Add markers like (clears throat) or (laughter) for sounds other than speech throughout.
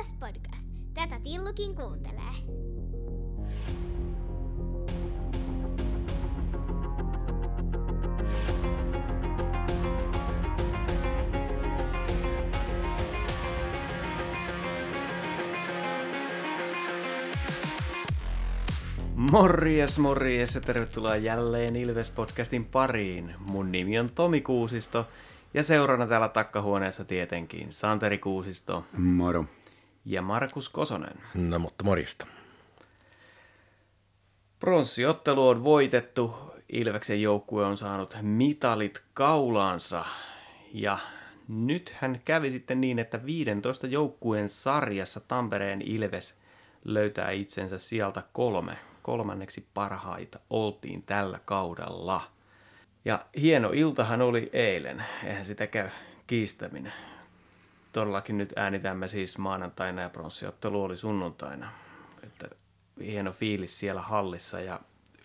Ilves Podcast. Tätä Tillukin kuuntelee. Morjes, morjes ja tervetuloa jälleen Ilves-podcastin pariin. Mun nimi on Tomi Kuusisto ja seurana täällä takkahuoneessa tietenkin Santeri Kuusisto Moro. Ja Markus Kosonen. No mutta morjesta. Pronssiottelu on voitettu, Ilveksen joukkue on saanut mitalit kaulaansa ja nyt hän kävi sitten niin, että 15 joukkueen sarjassa Tampereen Ilves löytää itsensä sieltä kolme. Kolmanneksi parhaita oltiin tällä kaudella. Ja hieno iltahan oli eilen, eihän sitä käy kiistäminen. Todellakin nyt äänitämme siis maanantaina ja pronssiottelu oli sunnuntaina. Että hieno fiilis siellä hallissa ja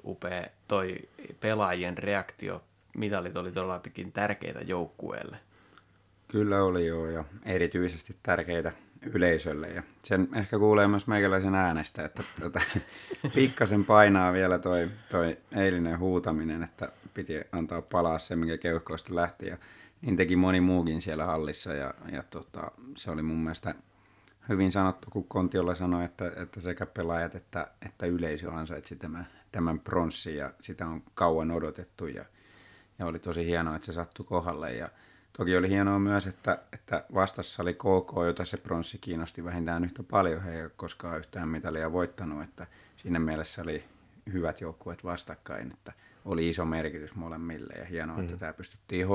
upea toi pelaajien reaktio. Mitalit oli todellakin tärkeitä joukkueelle. Kyllä oli joo, ja erityisesti tärkeitä yleisölle. Ja sen ehkä kuulee myös meikäläisen äänestä, että tuota, (laughs) pikkasen painaa vielä toi, toi eilinen huutaminen, että piti antaa palaa se, mikä keuhkoista lähti. Ja niin teki moni muukin siellä hallissa, ja, ja tota, se oli mun mielestä hyvin sanottu, kun Kontiolla sanoi, että, että sekä pelaajat että, että yleisö ansaitsi tämän, tämän pronssin, ja sitä on kauan odotettu, ja, ja oli tosi hienoa, että se sattui kohdalle. Ja, Toki oli hienoa myös, että, että vastassa oli KK, jota se pronssi kiinnosti vähintään yhtä paljon. He ei ole koskaan yhtään mitalia voittanut, että siinä mielessä oli hyvät joukkueet vastakkain, että oli iso merkitys molemmille ja hienoa, että tämä pystyttiin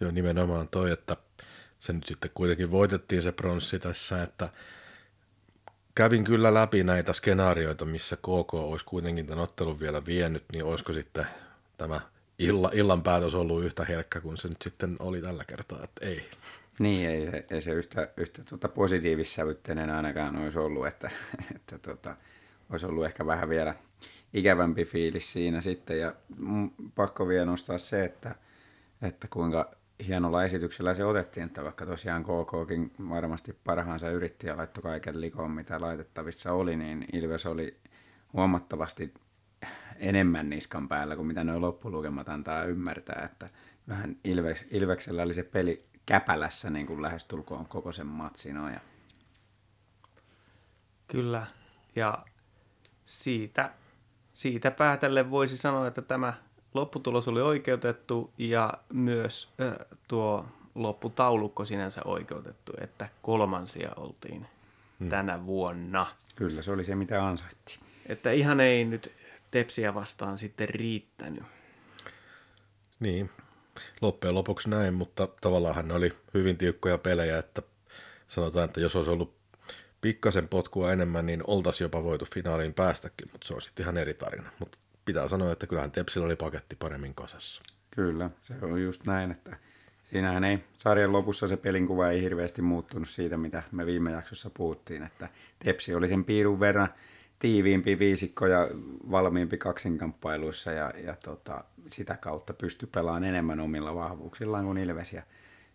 hoitaa. Joo, nimenomaan toi, että se nyt sitten kuitenkin voitettiin se pronssi tässä, että kävin kyllä läpi näitä skenaarioita, missä KK olisi kuitenkin tämän ottelun vielä vienyt, niin olisiko sitten tämä illa, illan päätös ollut yhtä herkkä kuin se nyt sitten oli tällä kertaa, että ei. Niin, ei se, ei se yhtä, yhtä tuota positiivissävytteinen ainakaan olisi ollut, että, että tuota, olisi ollut ehkä vähän vielä ikävämpi fiilis siinä sitten. Ja pakko vielä nostaa se, että, että kuinka hienolla esityksellä se otettiin, että vaikka tosiaan KKkin varmasti parhaansa yritti ja laittoi kaiken likoon, mitä laitettavissa oli, niin Ilves oli huomattavasti enemmän niskan päällä kuin mitä nuo loppulukemat antaa ymmärtää, että vähän Ilves, Ilveksellä oli se peli käpälässä niin kuin lähestulkoon koko sen matsin ja Kyllä, ja siitä, siitä päätellen voisi sanoa, että tämä lopputulos oli oikeutettu ja myös äh, tuo lopputaulukko sinänsä oikeutettu, että kolmansia oltiin hmm. tänä vuonna. Kyllä, se oli se, mitä ansaittiin. Että ihan ei nyt Tepsiä vastaan sitten riittänyt. Niin, loppujen lopuksi näin, mutta tavallaan ne oli hyvin tiukkoja pelejä, että sanotaan, että jos olisi ollut pikkasen potkua enemmän, niin oltaisiin jopa voitu finaaliin päästäkin, mutta se on sitten ihan eri tarina. Mutta pitää sanoa, että kyllähän Tepsillä oli paketti paremmin kasassa. Kyllä, se on just näin, että siinähän ei sarjan lopussa se pelinkuva ei hirveästi muuttunut siitä, mitä me viime jaksossa puhuttiin, että Tepsi oli sen piirun verran tiiviimpi viisikko ja valmiimpi kaksinkamppailuissa ja, ja tota, sitä kautta pystyi pelaamaan enemmän omilla vahvuuksillaan kuin Ilves. Ja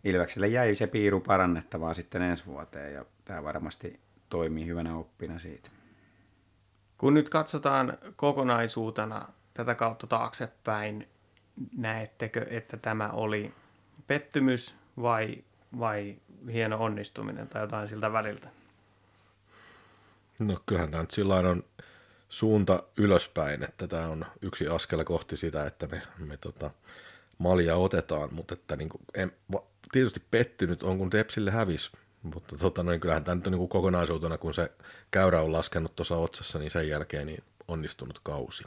Ilvekselle jäi se piiru parannettavaa sitten ensi vuoteen ja tämä varmasti toimii hyvänä oppina siitä. Kun nyt katsotaan kokonaisuutena tätä kautta taaksepäin, näettekö, että tämä oli pettymys vai, vai hieno onnistuminen tai jotain siltä väliltä? No kyllähän tämä nyt sillä on suunta ylöspäin, että tämä on yksi askel kohti sitä, että me, me tota, malja otetaan, mutta että niin kuin, en, tietysti pettynyt on, kun Tepsille hävisi, mutta tota, noin, kyllähän tämä nyt on niin kuin kokonaisuutena, kun se käyrä on laskenut tuossa otsassa, niin sen jälkeen niin onnistunut kausi.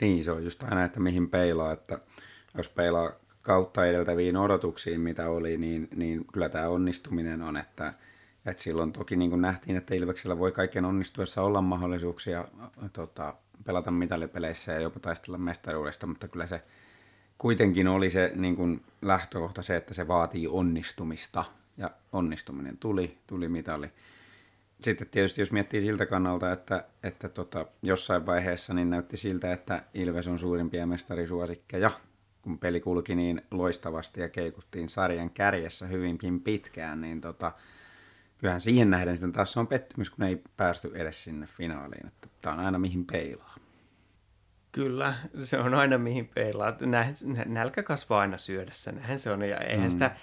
Niin, se on just aina, että mihin peilaa, että jos peilaa kautta edeltäviin odotuksiin, mitä oli, niin, niin kyllä tämä onnistuminen on, että – et silloin toki niin kuin nähtiin, että Ilveksellä voi kaiken onnistuessa olla mahdollisuuksia tota, pelata mitalipeleissä ja jopa taistella mestaruudesta, mutta kyllä se kuitenkin oli se niin kuin lähtökohta se, että se vaatii onnistumista. Ja onnistuminen tuli, tuli mitali. Sitten tietysti jos miettii siltä kannalta, että, että tota, jossain vaiheessa niin näytti siltä, että Ilves on suurimpia mestarisuosikkeja, kun peli kulki niin loistavasti ja keikuttiin sarjan kärjessä hyvinkin pitkään, niin tota, kyllähän siihen nähden sitten taas se on pettymys, kun ei päästy edes sinne finaaliin. Että tämä on aina mihin peilaa. Kyllä, se on aina mihin peilaa. Nälkä kasvaa aina syödessä, näin se on. Ja eihän mm. sitä,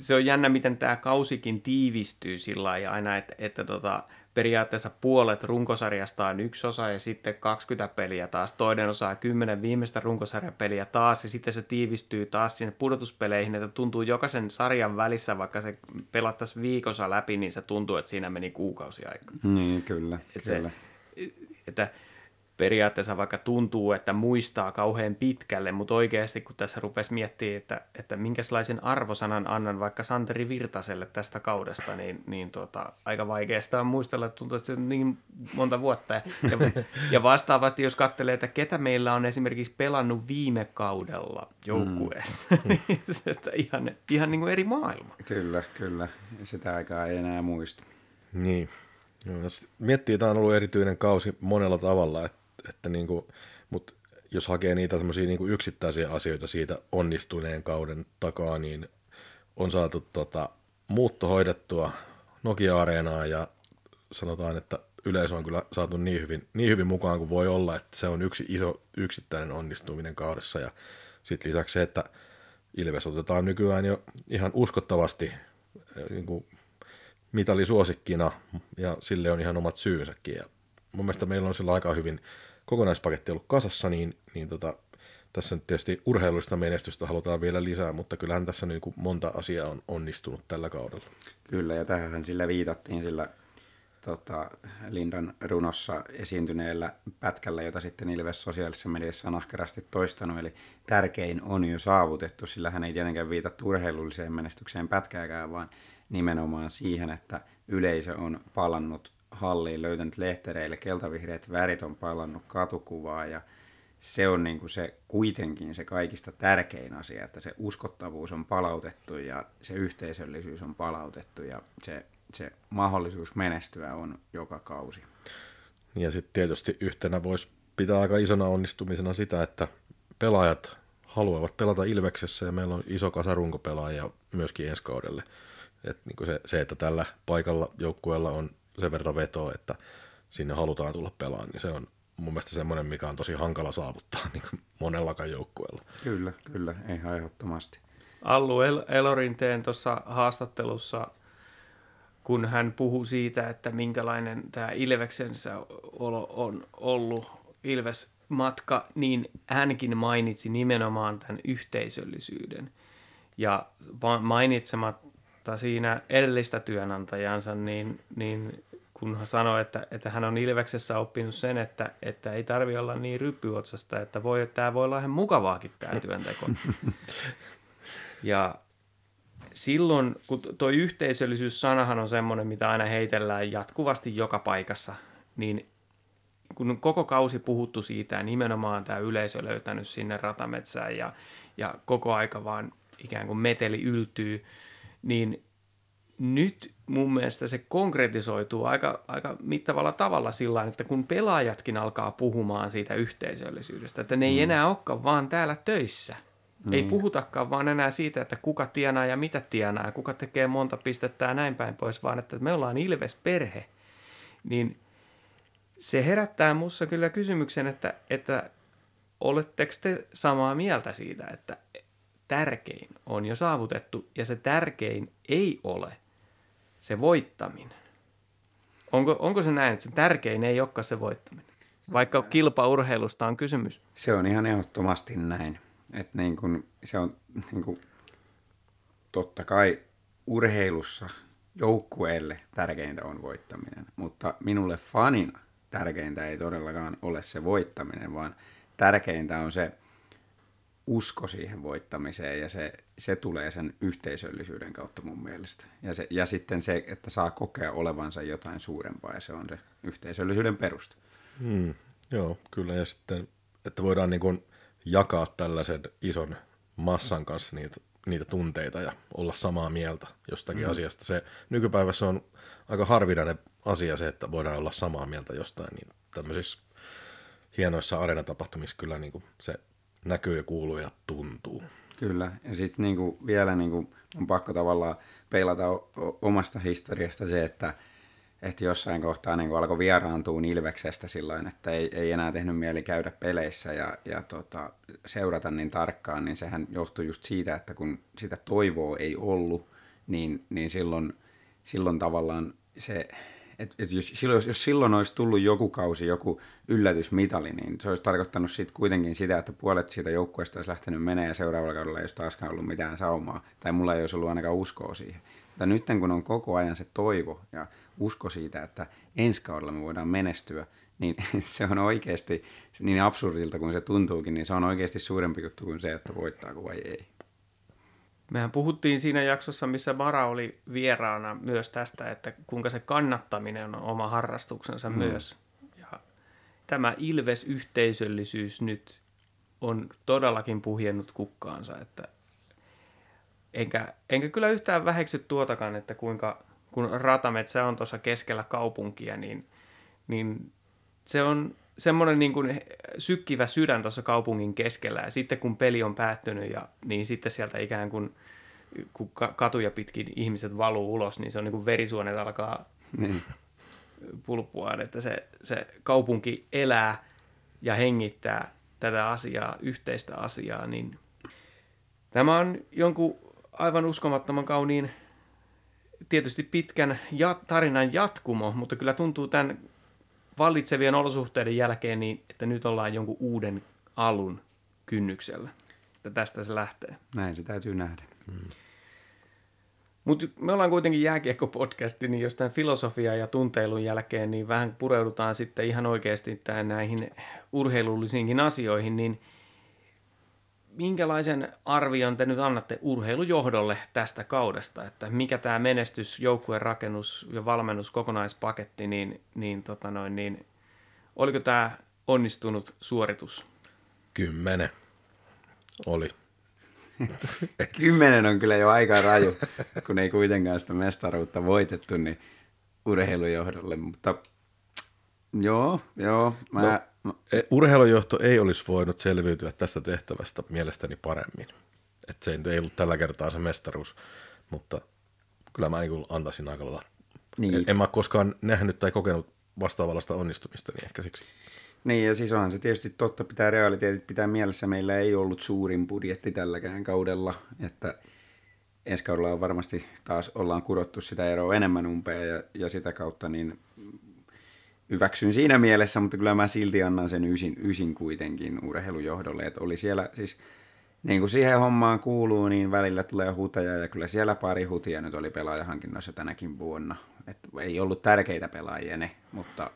se on jännä, miten tämä kausikin tiivistyy sillä lailla aina, että, että tota, periaatteessa puolet runkosarjasta on yksi osa ja sitten 20 peliä taas toinen osa ja 10 viimeistä runkosarjapeliä taas ja sitten se tiivistyy taas sinne pudotuspeleihin, että tuntuu jokaisen sarjan välissä, vaikka se pelattaisiin viikossa läpi, niin se tuntuu, että siinä meni kuukausi aikaa. Niin, kyllä. Että kyllä. Se, että periaatteessa vaikka tuntuu, että muistaa kauhean pitkälle, mutta oikeasti kun tässä rupesi miettimään, että, että minkälaisen arvosanan annan vaikka Santeri Virtaselle tästä kaudesta, niin, niin tuota, aika vaikeasta on muistella, että tuntuu, että se on niin monta vuotta. Ja, ja vastaavasti, jos katselee, että ketä meillä on esimerkiksi pelannut viime kaudella joukkueessa, mm. niin se, että ihan, ihan niin kuin eri maailma. Kyllä, kyllä. Sitä aikaa ei enää muista. Niin. Joo, miettii, että tämä on ollut erityinen kausi monella tavalla, että että niin kuin, mutta jos hakee niitä semmoisia niin yksittäisiä asioita siitä onnistuneen kauden takaa, niin on saatu tota, muutto hoidettua Nokia-areenaa ja sanotaan, että yleisö on kyllä saatu niin hyvin, niin hyvin mukaan kuin voi olla, että se on yksi iso yksittäinen onnistuminen kaudessa. Ja sitten lisäksi se, että Ilves otetaan nykyään jo ihan uskottavasti eh, niin kuin mitalisuosikkina ja sille on ihan omat syynsäkin ja mun mielestä meillä on sillä aika hyvin kokonaispaketti ollut kasassa, niin, niin tota, tässä nyt tietysti urheilullista menestystä halutaan vielä lisää, mutta kyllähän tässä niin kuin monta asiaa on onnistunut tällä kaudella. Kyllä, ja tähän sillä viitattiin sillä tota, Lindan runossa esiintyneellä pätkällä, jota sitten Ilves sosiaalisessa mediassa on ahkerasti toistanut, eli tärkein on jo saavutettu, sillä hän ei tietenkään viitattu urheilulliseen menestykseen pätkääkään, vaan nimenomaan siihen, että yleisö on palannut halliin löytänyt lehtereille, keltavihreät värit on palannut katukuvaa ja se on niin kuin se kuitenkin se kaikista tärkein asia, että se uskottavuus on palautettu ja se yhteisöllisyys on palautettu ja se, se mahdollisuus menestyä on joka kausi. Ja sitten tietysti yhtenä voisi pitää aika isona onnistumisena sitä, että pelaajat haluavat pelata Ilveksessä ja meillä on iso kasa runkopelaajia myöskin ensi kaudelle. Et niin se, se, että tällä paikalla joukkueella on sen verran vetoa, että sinne halutaan tulla pelaamaan, niin se on mun mielestä semmoinen, mikä on tosi hankala saavuttaa (laughs) niin kuin monellakaan joukkueella. Kyllä, kyllä, ihan ehdottomasti. Allu El- Elorinteen tuossa haastattelussa, kun hän puhui siitä, että minkälainen tämä Ilveksensä on ollut Ilves-matka, niin hänkin mainitsi nimenomaan tämän yhteisöllisyyden. Ja mainitsemat mutta siinä edellistä työnantajansa, niin, niin kun hän sanoi, että, että hän on Ilveksessä oppinut sen, että, että ei tarvi olla niin ryppyotsasta, että voi, että tämä voi olla ihan mukavaakin tämä työnteko. (laughs) ja silloin, kun tuo yhteisöllisyys-sanahan on semmoinen, mitä aina heitellään jatkuvasti joka paikassa, niin kun koko kausi puhuttu siitä ja nimenomaan tämä yleisö löytänyt sinne ratametsään ja, ja koko aika vaan ikään kuin meteli yltyy, niin nyt mun mielestä se konkretisoituu aika, aika mittavalla tavalla sillä että kun pelaajatkin alkaa puhumaan siitä yhteisöllisyydestä, että ne ei mm. enää olekaan vaan täällä töissä. Mm. Ei puhutakaan vaan enää siitä, että kuka tienaa ja mitä tienaa ja kuka tekee monta pistettä ja näin päin pois, vaan että me ollaan Ilves-perhe. Niin se herättää mussa kyllä kysymyksen, että, että oletteko te samaa mieltä siitä, että tärkein on jo saavutettu ja se tärkein ei ole se voittaminen. Onko, onko se näin, että se tärkein ei olekaan se voittaminen? Vaikka kilpaurheilusta on kysymys. Se on ihan ehdottomasti näin. Että niin kun, se on niin kun, totta kai urheilussa joukkueelle tärkeintä on voittaminen, mutta minulle fanina tärkeintä ei todellakaan ole se voittaminen, vaan tärkeintä on se usko siihen voittamiseen ja se, se tulee sen yhteisöllisyyden kautta mun mielestä. Ja, se, ja sitten se, että saa kokea olevansa jotain suurempaa ja se on se yhteisöllisyyden perusta. Hmm, joo, kyllä. Ja sitten, että voidaan niin kuin jakaa tällaisen ison massan kanssa niitä, niitä tunteita ja olla samaa mieltä jostakin hmm. asiasta. Se nykypäivässä on aika harvinainen asia se, että voidaan olla samaa mieltä jostain, niin tämmöisissä hienoissa areenatapahtumissa kyllä niin kuin se näkyy ja kuuluu ja tuntuu. Kyllä, ja sitten niinku vielä niinku on pakko tavallaan peilata omasta historiasta se, että, että jossain kohtaa niin alkoi vieraantua Ilveksestä silloin, että ei, ei enää tehnyt mieli käydä peleissä ja, ja tota, seurata niin tarkkaan, niin sehän johtui just siitä, että kun sitä toivoa ei ollut, niin, niin silloin, silloin tavallaan se, että et jos, silloin, jos silloin olisi tullut joku kausi, joku yllätysmitali, niin se olisi tarkoittanut sit kuitenkin sitä, että puolet siitä joukkueesta olisi lähtenyt menee ja seuraavalla kaudella ei olisi taaskaan ollut mitään saumaa, tai mulla ei olisi ollut ainakaan uskoa siihen. Mutta nyt kun on koko ajan se toivo ja usko siitä, että ensi kaudella me voidaan menestyä, niin (laughs) se on oikeasti, niin absurdilta kuin se tuntuukin, niin se on oikeasti suurempi juttu kuin se, että voittaako vai ei. Mehän puhuttiin siinä jaksossa, missä Mara oli vieraana myös tästä, että kuinka se kannattaminen on oma harrastuksensa mm. myös. Ja tämä Ilves-yhteisöllisyys nyt on todellakin puhjennut kukkaansa, että enkä, enkä kyllä yhtään väheksy tuotakaan, että kuinka kun ratametsä on tuossa keskellä kaupunkia, niin, niin se on semmoinen niin kuin sykkivä sydän tuossa kaupungin keskellä. Ja sitten kun peli on päättynyt, ja, niin sitten sieltä ikään kuin kun katuja pitkin ihmiset valuu ulos, niin se on niin kuin verisuonet alkaa niin. pulppua, että se, se kaupunki elää ja hengittää tätä asiaa, yhteistä asiaa, niin tämä on jonkun aivan uskomattoman kauniin, tietysti pitkän jat- tarinan jatkumo, mutta kyllä tuntuu tämän vallitsevien olosuhteiden jälkeen, niin että nyt ollaan jonkun uuden alun kynnyksellä. Että tästä se lähtee. Näin se täytyy nähdä. Hmm. Mutta me ollaan kuitenkin jääkiekko-podcasti, niin jos tämän filosofian ja tunteilun jälkeen niin vähän pureudutaan sitten ihan oikeasti näihin urheilullisiinkin asioihin, niin minkälaisen arvion te nyt annatte urheilujohdolle tästä kaudesta, että mikä tämä menestys, joukkueen rakennus ja valmennus kokonaispaketti, niin, niin, tota noin, niin oliko tämä onnistunut suoritus? Kymmenen oli. (laughs) Kymmenen on kyllä jo aika raju, kun ei kuitenkaan sitä mestaruutta voitettu, niin urheilujohdolle, mutta joo, joo. Mä, no, urheilujohto ei olisi voinut selviytyä tästä tehtävästä mielestäni paremmin. Että se ei ollut tällä kertaa se mestaruus, mutta kyllä mä niin antaisin aika lailla. Niin. En, en mä koskaan nähnyt tai kokenut vastaavallista onnistumista, niin ehkä siksi. Niin, ja siis onhan se tietysti totta, pitää realiteetit pitää mielessä. Meillä ei ollut suurin budjetti tälläkään kaudella, että ensi kaudella on varmasti taas ollaan kurottu sitä eroa enemmän umpea ja, ja sitä kautta niin hyväksyn siinä mielessä, mutta kyllä mä silti annan sen ysin, ysin kuitenkin urheilujohdolle, että oli siellä siis niin kuin siihen hommaan kuuluu, niin välillä tulee huteja ja kyllä siellä pari hutia nyt oli pelaajahankinnoissa tänäkin vuonna. Et ei ollut tärkeitä pelaajia ne, mutta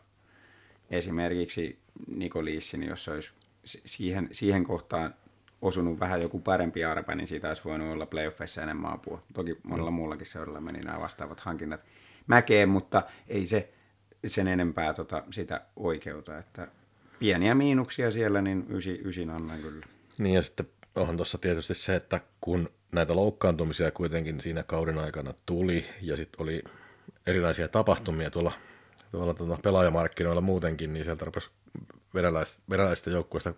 esimerkiksi Niko Liissin, jos olisi siihen, siihen kohtaan osunut vähän joku parempi arpa, niin siitä olisi voinut olla playoffeissa enemmän apua. Toki monella mm. muullakin seuralla meni nämä vastaavat hankinnat mäkeen, mutta ei se sen enempää tota, sitä oikeuta. Että pieniä miinuksia siellä, niin ysi, ysin annan kyllä. Niin ja sitten on tuossa tietysti se, että kun näitä loukkaantumisia kuitenkin siinä kauden aikana tuli ja sitten oli erilaisia tapahtumia tuolla, tuolla tuolla pelaajamarkkinoilla muutenkin, niin sieltä rupesi venäläisistä joukkueista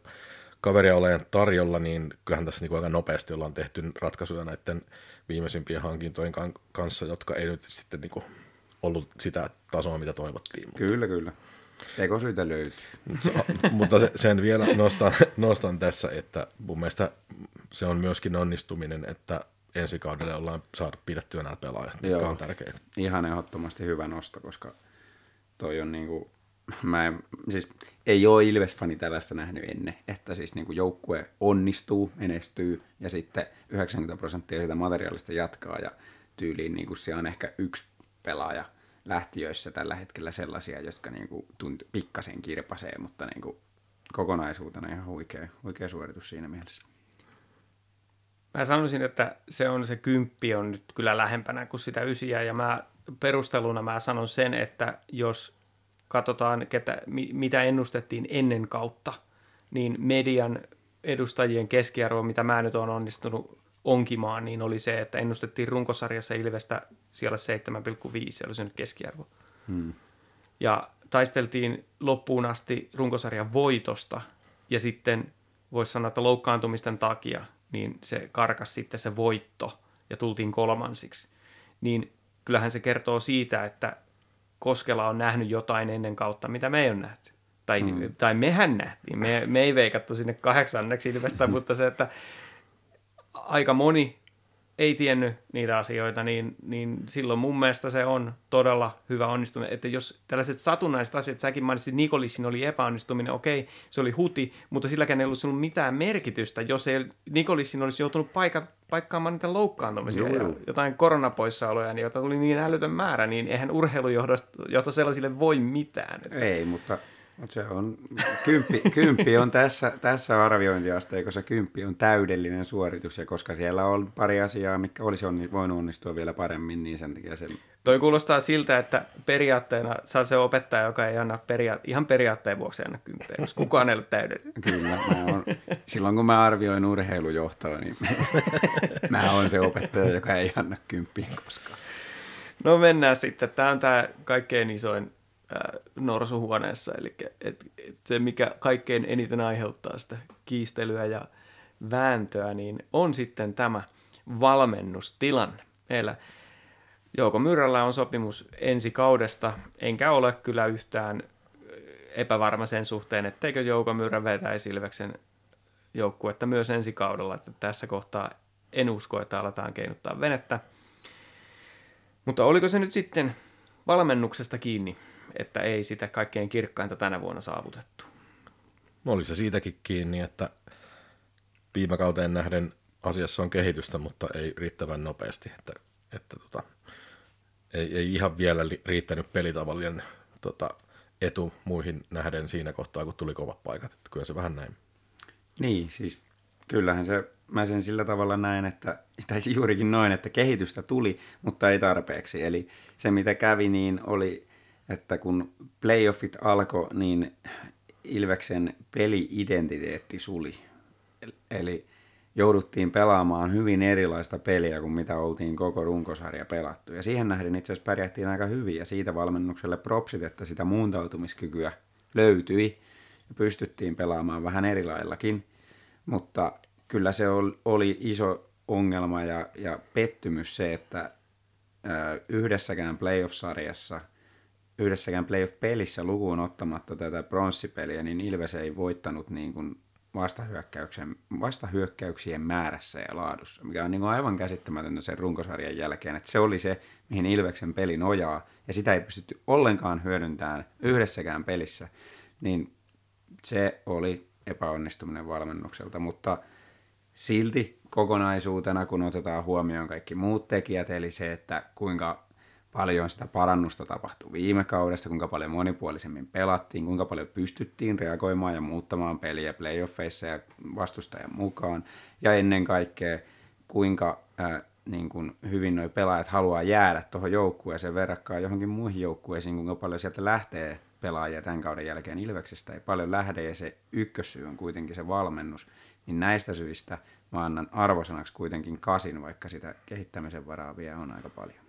kaveria olemaan tarjolla, niin kyllähän tässä niin kuin aika nopeasti ollaan tehty ratkaisuja näiden viimeisimpien hankintojen kanssa, jotka ei nyt sitten niin kuin ollut sitä tasoa, mitä toivottiin. Mutta... Kyllä, kyllä. Tekosyitä löytyy. mutta se, sen vielä nostan, (laughs) nostan tässä, että mun mielestä se on myöskin onnistuminen, että ensi kaudelle ollaan saatu pidettyä nämä pelaajat, mitkä Joo. on tärkeitä. Ihan ehdottomasti hyvä nosto, koska toi on niinku, mä en, siis ei ole Ilves-fani tällaista nähnyt ennen, että siis niinku joukkue onnistuu, menestyy ja sitten 90 prosenttia siitä materiaalista jatkaa ja tyyliin niinku se on ehkä yksi pelaaja lähtiöissä tällä hetkellä sellaisia, jotka niinku tunt, pikkasen kirpasee, mutta niinku kokonaisuutena ihan huikea, huikea suoritus siinä mielessä. Mä sanoisin, että se on se kymppi on nyt kyllä lähempänä kuin sitä ysiä ja mä perusteluna mä sanon sen, että jos katsotaan, ketä, mitä ennustettiin ennen kautta, niin median edustajien keskiarvo, mitä mä nyt olen onnistunut onkimaan, niin oli se, että ennustettiin runkosarjassa Ilvestä siellä 7,5, se oli se nyt keskiarvo. Hmm. Ja taisteltiin loppuun asti runkosarjan voitosta, ja sitten voisi sanoa, että loukkaantumisten takia, niin se karkas sitten se voitto, ja tultiin kolmansiksi. niin kyllähän se kertoo siitä, että Koskela on nähnyt jotain ennen kautta, mitä me ei ole nähty. Tai, mm. tai mehän nähtiin. Me, me ei veikattu sinne kahdeksanneksi ilmestä, (laughs) mutta se, että aika moni ei tiennyt niitä asioita, niin, niin silloin mun mielestä se on todella hyvä onnistuminen. Että jos tällaiset satunnaiset asiat, säkin mainitsit, Nikolissin oli epäonnistuminen, okei, se oli huti, mutta silläkään ei ollut mitään merkitystä, jos ei Nikolissin olisi joutunut paikka, paikkaamaan niitä loukkaantumisia ja jotain koronapoissaoloja, niin joita tuli niin älytön määrä, niin eihän urheilujohto sellaisille voi mitään. Että... Ei, mutta mutta se on, kymppi, kymppi on tässä, tässä arviointiasteikossa, kymppi on täydellinen suoritus, ja koska siellä on pari asiaa, mikä olisi onni, voinut onnistua vielä paremmin, niin sen takia sen... Toi kuulostaa siltä, että periaatteena sä se opettaja, joka ei anna peria- ihan periaatteen vuoksi anna kymppiä, jos kukaan ei ole täydellinen. Kyllä, mä on, silloin kun mä arvioin urheilujohtoa, niin (laughs) mä oon se opettaja, joka ei anna kymppiä koskaan. No mennään sitten. Tämä on tämä kaikkein isoin norsuhuoneessa, eli et, et se, mikä kaikkein eniten aiheuttaa sitä kiistelyä ja vääntöä, niin on sitten tämä valmennustilanne. Meillä Jouko Myrrällä on sopimus ensi kaudesta, enkä ole kyllä yhtään epävarma sen suhteen, etteikö Jouko Myrrä vetäisi Ilveksen joukkuetta myös ensi kaudella. Että tässä kohtaa en usko, että aletaan keinuttaa venettä. Mutta oliko se nyt sitten valmennuksesta kiinni? Että ei sitä kaikkein kirkkainta tänä vuonna saavutettu. Oli se siitäkin kiinni, että viime kauteen nähden asiassa on kehitystä, mutta ei riittävän nopeasti, että, että tota, ei, ei ihan vielä riittänyt pelitavallinen tota, etu muihin nähden siinä kohtaa, kun tuli kovat paikat. Että kyllä se vähän näin. Niin, siis kyllähän se, mä sen sillä tavalla näin, että, (laughs) tai juurikin noin, että kehitystä tuli, mutta ei tarpeeksi. Eli se, mitä kävi, niin oli että kun playoffit alkoi, niin Ilveksen peli-identiteetti suli. Eli jouduttiin pelaamaan hyvin erilaista peliä kuin mitä oltiin koko runkosarja pelattu. Ja siihen nähden itse asiassa pärjättiin aika hyvin ja siitä valmennukselle propsit, että sitä muuntautumiskykyä löytyi ja pystyttiin pelaamaan vähän erilaillakin. Mutta kyllä se oli iso ongelma ja, ja pettymys se, että yhdessäkään playoff-sarjassa – yhdessäkään playoff-pelissä lukuun ottamatta tätä pronssipeliä, niin Ilves ei voittanut niin kuin vastahyökkäyksien, vastahyökkäyksien määrässä ja laadussa, mikä on niin kuin aivan käsittämätöntä sen runkosarjan jälkeen, että se oli se, mihin Ilveksen peli nojaa, ja sitä ei pystytty ollenkaan hyödyntämään yhdessäkään pelissä, niin se oli epäonnistuminen valmennukselta, mutta silti kokonaisuutena, kun otetaan huomioon kaikki muut tekijät, eli se, että kuinka paljon sitä parannusta tapahtui viime kaudesta, kuinka paljon monipuolisemmin pelattiin, kuinka paljon pystyttiin reagoimaan ja muuttamaan peliä playoffeissa ja vastustajan mukaan. Ja ennen kaikkea, kuinka ää, niin kuin hyvin nuo pelaajat haluaa jäädä tuohon joukkueeseen verrakkaan johonkin muihin joukkueisiin, kuinka paljon sieltä lähtee pelaajia tämän kauden jälkeen Ilveksestä. Ei paljon lähde ja se ykkössyy on kuitenkin se valmennus. Niin näistä syistä mä annan arvosanaksi kuitenkin kasin, vaikka sitä kehittämisen varaa vielä on aika paljon.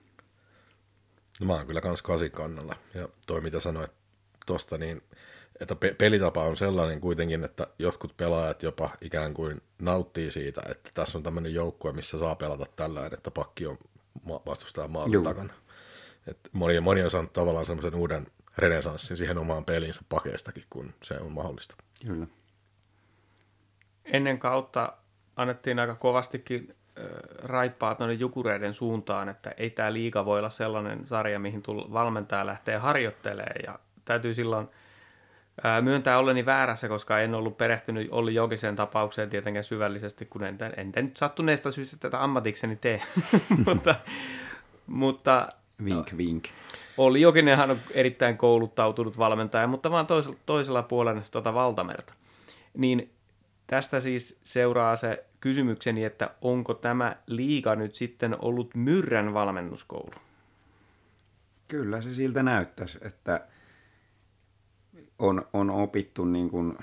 No mä oon kyllä kans kasin kannalla. Ja toi mitä sanoit tosta, niin että pe- pelitapa on sellainen kuitenkin, että jotkut pelaajat jopa ikään kuin nauttii siitä, että tässä on tämmöinen joukkue, missä saa pelata tällä, että pakki on vastustajan maalin takana. Et moni, moni on saanut tavallaan semmoisen uuden renesanssin siihen omaan peliinsä pakeestakin, kun se on mahdollista. Kyllä. Ennen kautta annettiin aika kovastikin raippaat noiden jukureiden suuntaan, että ei tämä liiga voi olla sellainen sarja, mihin tull, valmentaja lähtee harjoittelemaan ja täytyy silloin myöntää olleni väärässä, koska en ollut perehtynyt Olli Jokisen tapaukseen tietenkään syvällisesti, kun en, en, en nyt sattuneesta syystä tätä ammatikseni tee. (laughs) mutta, mutta Vink, vink. Olli Jokinenhan on erittäin kouluttautunut valmentaja, mutta vaan toisella, toisella puolella tuota valtamerta. Niin tästä siis seuraa se kysymykseni, että onko tämä liiga nyt sitten ollut myrrän valmennuskoulu? Kyllä se siltä näyttäisi, että on, on opittu niin kuin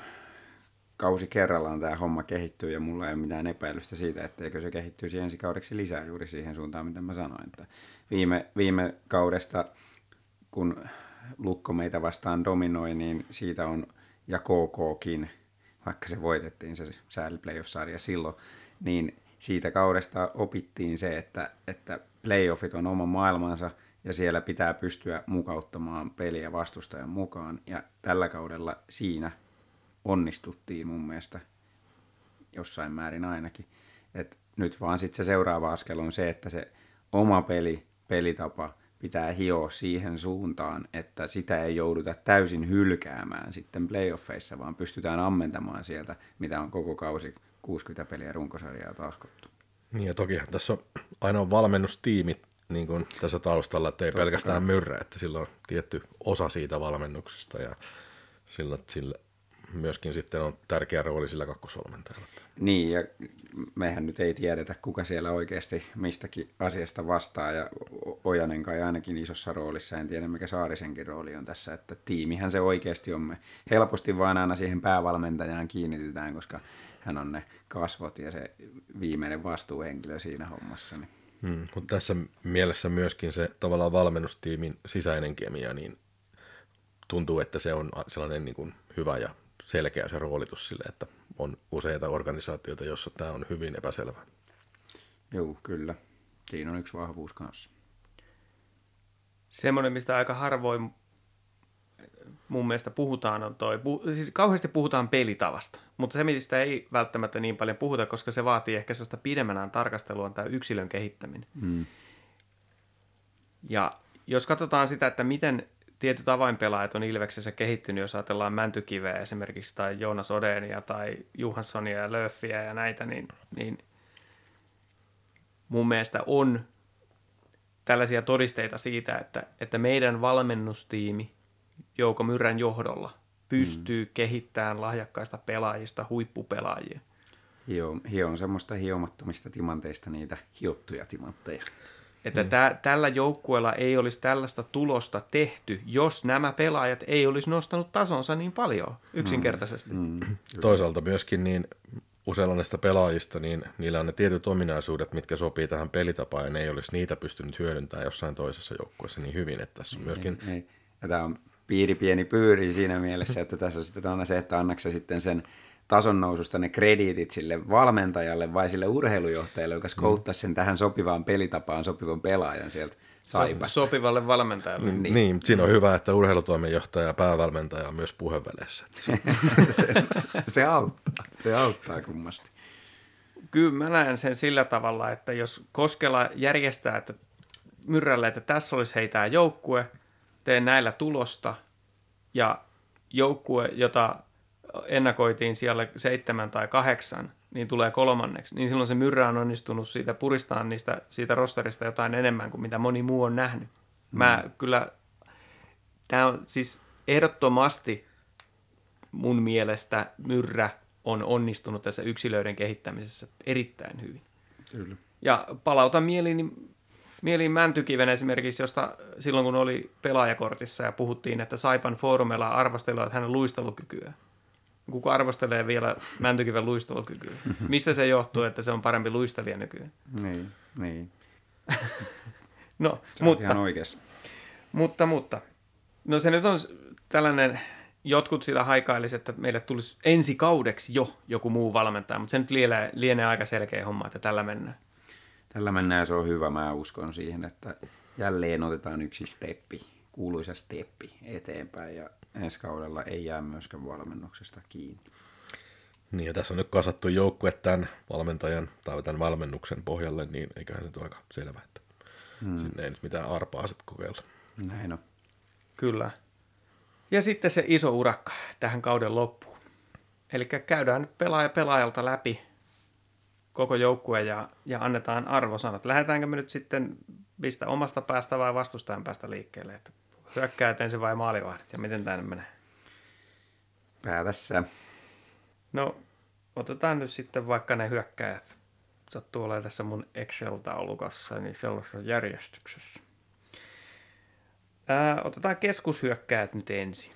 kausi kerrallaan tämä homma kehittyy ja mulla ei ole mitään epäilystä siitä, etteikö se kehittyisi ensi kaudeksi lisää juuri siihen suuntaan, mitä mä sanoin. Että viime, viime kaudesta, kun Lukko meitä vastaan dominoi, niin siitä on ja KKkin – vaikka se voitettiin se sääli playoff-sarja silloin, niin siitä kaudesta opittiin se, että, että playoffit on oma maailmansa ja siellä pitää pystyä mukauttamaan peliä vastustajan mukaan. Ja tällä kaudella siinä onnistuttiin mun mielestä jossain määrin ainakin. Et nyt vaan sitten se seuraava askel on se, että se oma peli, pelitapa pitää hioa siihen suuntaan, että sitä ei jouduta täysin hylkäämään sitten playoffeissa, vaan pystytään ammentamaan sieltä, mitä on koko kausi 60 peliä runkosarjaa tahkottu. Niin ja tokihan tässä on aina valmennustiimit niin kuin tässä taustalla, että ei Totta pelkästään myrrä, että sillä on tietty osa siitä valmennuksesta ja sillä, sillä myöskin sitten on tärkeä rooli sillä kakkosvalmentajalla. Niin, ja mehän nyt ei tiedetä, kuka siellä oikeasti mistäkin asiasta vastaa, ja Ojanen kai ainakin isossa roolissa, en tiedä mikä Saarisenkin rooli on tässä, että tiimihän se oikeasti on. Me helposti vaan aina siihen päävalmentajaan kiinnitytään, koska hän on ne kasvot ja se viimeinen vastuuhenkilö siinä hommassa. Niin. Hmm, mutta tässä mielessä myöskin se tavallaan valmennustiimin sisäinen kemia, niin tuntuu, että se on sellainen niin kuin hyvä ja selkeä se roolitus sille, että on useita organisaatioita, joissa tämä on hyvin epäselvä. Joo, kyllä. Siinä on yksi vahvuus kanssa. Semmoinen, mistä aika harvoin mun mielestä puhutaan on toi, siis kauheasti puhutaan pelitavasta, mutta se mistä ei välttämättä niin paljon puhuta, koska se vaatii ehkä sellaista pidemmänään tarkastelua on tämä yksilön kehittäminen. Hmm. Ja jos katsotaan sitä, että miten tietyt avainpelaajat on Ilveksessä kehittynyt, jos ajatellaan Mäntykiveä esimerkiksi, tai Joonas Odenia, tai Johanssonia ja Löffiä ja näitä, niin, niin mun mielestä on tällaisia todisteita siitä, että, että meidän valmennustiimi Jouko Myrrän johdolla pystyy mm. kehittämään lahjakkaista pelaajista huippupelaajia. Hio, hio on semmoista hiomattomista timanteista niitä hiottuja timantteja. Että mm. tä, tällä joukkueella ei olisi tällaista tulosta tehty, jos nämä pelaajat ei olisi nostanut tasonsa niin paljon yksinkertaisesti. Mm. Mm. Toisaalta myöskin niin useilla näistä pelaajista, niin niillä on ne tietyt ominaisuudet, mitkä sopii tähän pelitapaan, ja ne ei olisi niitä pystynyt hyödyntämään jossain toisessa joukkueessa niin hyvin, että tässä on myöskin... Ei, ei. Ja tämä on piiri pieni pyyri siinä mielessä, että tässä on sitten aina se, että annaksa sitten sen tason noususta ne krediitit sille valmentajalle vai sille urheilujohtajalle, joka skouttasi sen tähän sopivaan pelitapaan sopivan pelaajan sieltä saipasta. Sopivalle valmentajalle. Niin. niin, siinä on hyvä, että urheilutoimenjohtaja ja päävalmentaja on myös puheväleissä. se, (laughs) se auttaa, se auttaa kummasti. Kyllä mä näen sen sillä tavalla, että jos Koskela järjestää että Myrrälle, että tässä olisi heitä joukkue, teen näillä tulosta, ja joukkue, jota ennakoitiin siellä seitsemän tai kahdeksan, niin tulee kolmanneksi, niin silloin se myrrä on onnistunut siitä puristaa niistä, siitä rosterista jotain enemmän kuin mitä moni muu on nähnyt. Mm. Mä kyllä, tämä on siis ehdottomasti mun mielestä myrrä on onnistunut tässä yksilöiden kehittämisessä erittäin hyvin. Kyllä. Ja palautan mieliin, mieliin Mäntykiven esimerkiksi, josta silloin kun oli pelaajakortissa ja puhuttiin, että Saipan foorumilla arvostelivat hänen luistelukykyä kuka arvostelee vielä Mäntykiven luistelukykyä? Mistä se johtuu, että se on parempi luistelija nykyään? Niin, niin. (laughs) no, se mutta, ihan oikeassa. Mutta, mutta. No se nyt on tällainen, jotkut sitä haikailisi, että meille tulisi ensi kaudeksi jo joku muu valmentaja, mutta se nyt lienee, lienee aika selkeä homma, että tällä mennään. Tällä mennään ja se on hyvä. Mä uskon siihen, että jälleen otetaan yksi steppi, kuuluisa steppi eteenpäin ja ensi kaudella ei jää myöskään valmennuksesta kiinni. Niin, ja tässä on nyt kasattu joukkue tämän valmentajan tai tämän valmennuksen pohjalle, niin eiköhän se ole aika selvä, että hmm. sinne ei nyt mitään arpaa sitten kokeilla. Näin on. Kyllä. Ja sitten se iso urakka tähän kauden loppuun. Eli käydään pelaaja pelaajalta läpi koko joukkue ja, ja annetaan arvosanat. Lähdetäänkö me nyt sitten mistä omasta päästä vai vastustajan päästä liikkeelle? Että hyökkäät ensin vai maalivahdit ja miten tämä menee? Päätässä. No, otetaan nyt sitten vaikka ne hyökkäjät. Sattuu olemaan tässä mun Excel-taulukossa, niin sellaisessa järjestyksessä. Ää, otetaan keskushyökkäjät nyt ensin.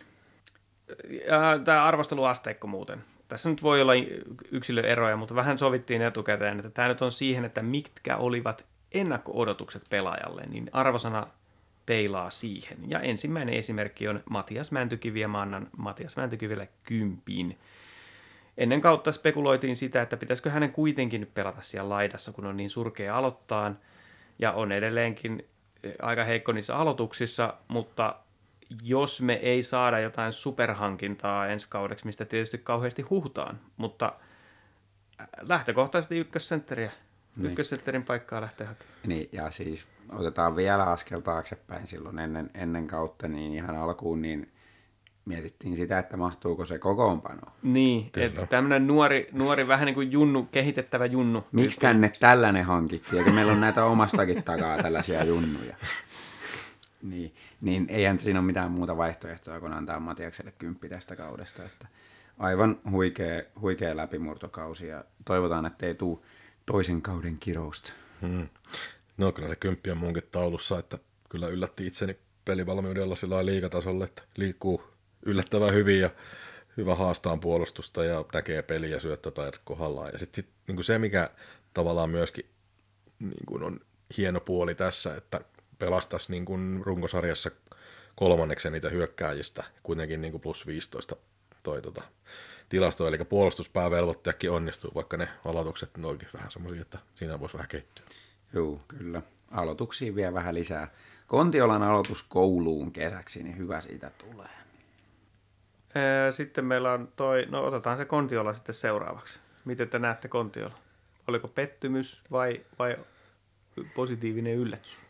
Tämä arvosteluasteikko muuten. Tässä nyt voi olla yksilöeroja, mutta vähän sovittiin etukäteen, että tämä nyt on siihen, että mitkä olivat ennakko-odotukset pelaajalle, niin arvosana peilaa siihen. Ja ensimmäinen esimerkki on Matias Mäntykivi ja mä annan Matias Mäntykiville kympin. Ennen kautta spekuloitiin sitä, että pitäisikö hänen kuitenkin pelata siellä laidassa, kun on niin surkea aloittaa. ja on edelleenkin aika heikko niissä aloituksissa, mutta jos me ei saada jotain superhankintaa ensi kaudeksi, mistä tietysti kauheasti huhutaan, mutta lähtökohtaisesti ykkössentteriä, niin. ykkössentterin paikkaa lähtee hakemaan. Niin, ja siis otetaan vielä askel taaksepäin silloin ennen, ennen kautta, niin ihan alkuun niin mietittiin sitä, että mahtuuko se kokoonpano. Niin, että tämmöinen nuori, nuori, vähän niin kuin junnu, kehitettävä junnu. Miksi tänne tällainen hankittiin, eikä meillä on näitä omastakin takaa tällaisia junnuja. Niin, niin eihän siinä ole mitään muuta vaihtoehtoa kuin antaa Matiakselle kymppi tästä kaudesta. Että aivan huikea, huikea läpimurtokausi ja toivotaan, että ei tule toisen kauden kirousta. Hmm. No kyllä se kymppi on munkin taulussa, että kyllä yllätti itseni pelivalmiudella sillä liikatasolle, että liikkuu yllättävän hyvin ja hyvä haastaa puolustusta ja näkee peliä syöttötaidot kohdallaan. Ja sitten sit, niin se, mikä tavallaan myöskin niin kuin on hieno puoli tässä, että pelastaisi niin kuin runkosarjassa kolmanneksen niitä hyökkääjistä, kuitenkin niin kuin plus 15 toi tota, tilasto, eli puolustuspäävelvoittajakin onnistuu, vaikka ne aloitukset ne onkin vähän semmoisia, että siinä voisi vähän kehittyä. Joo, kyllä. Aloituksiin vielä vähän lisää. Kontiolan aloitus kouluun kesäksi, niin hyvä siitä tulee. Sitten meillä on toi, no otetaan se Kontiola sitten seuraavaksi. Miten te näette Kontiola? Oliko pettymys vai, vai positiivinen yllätys?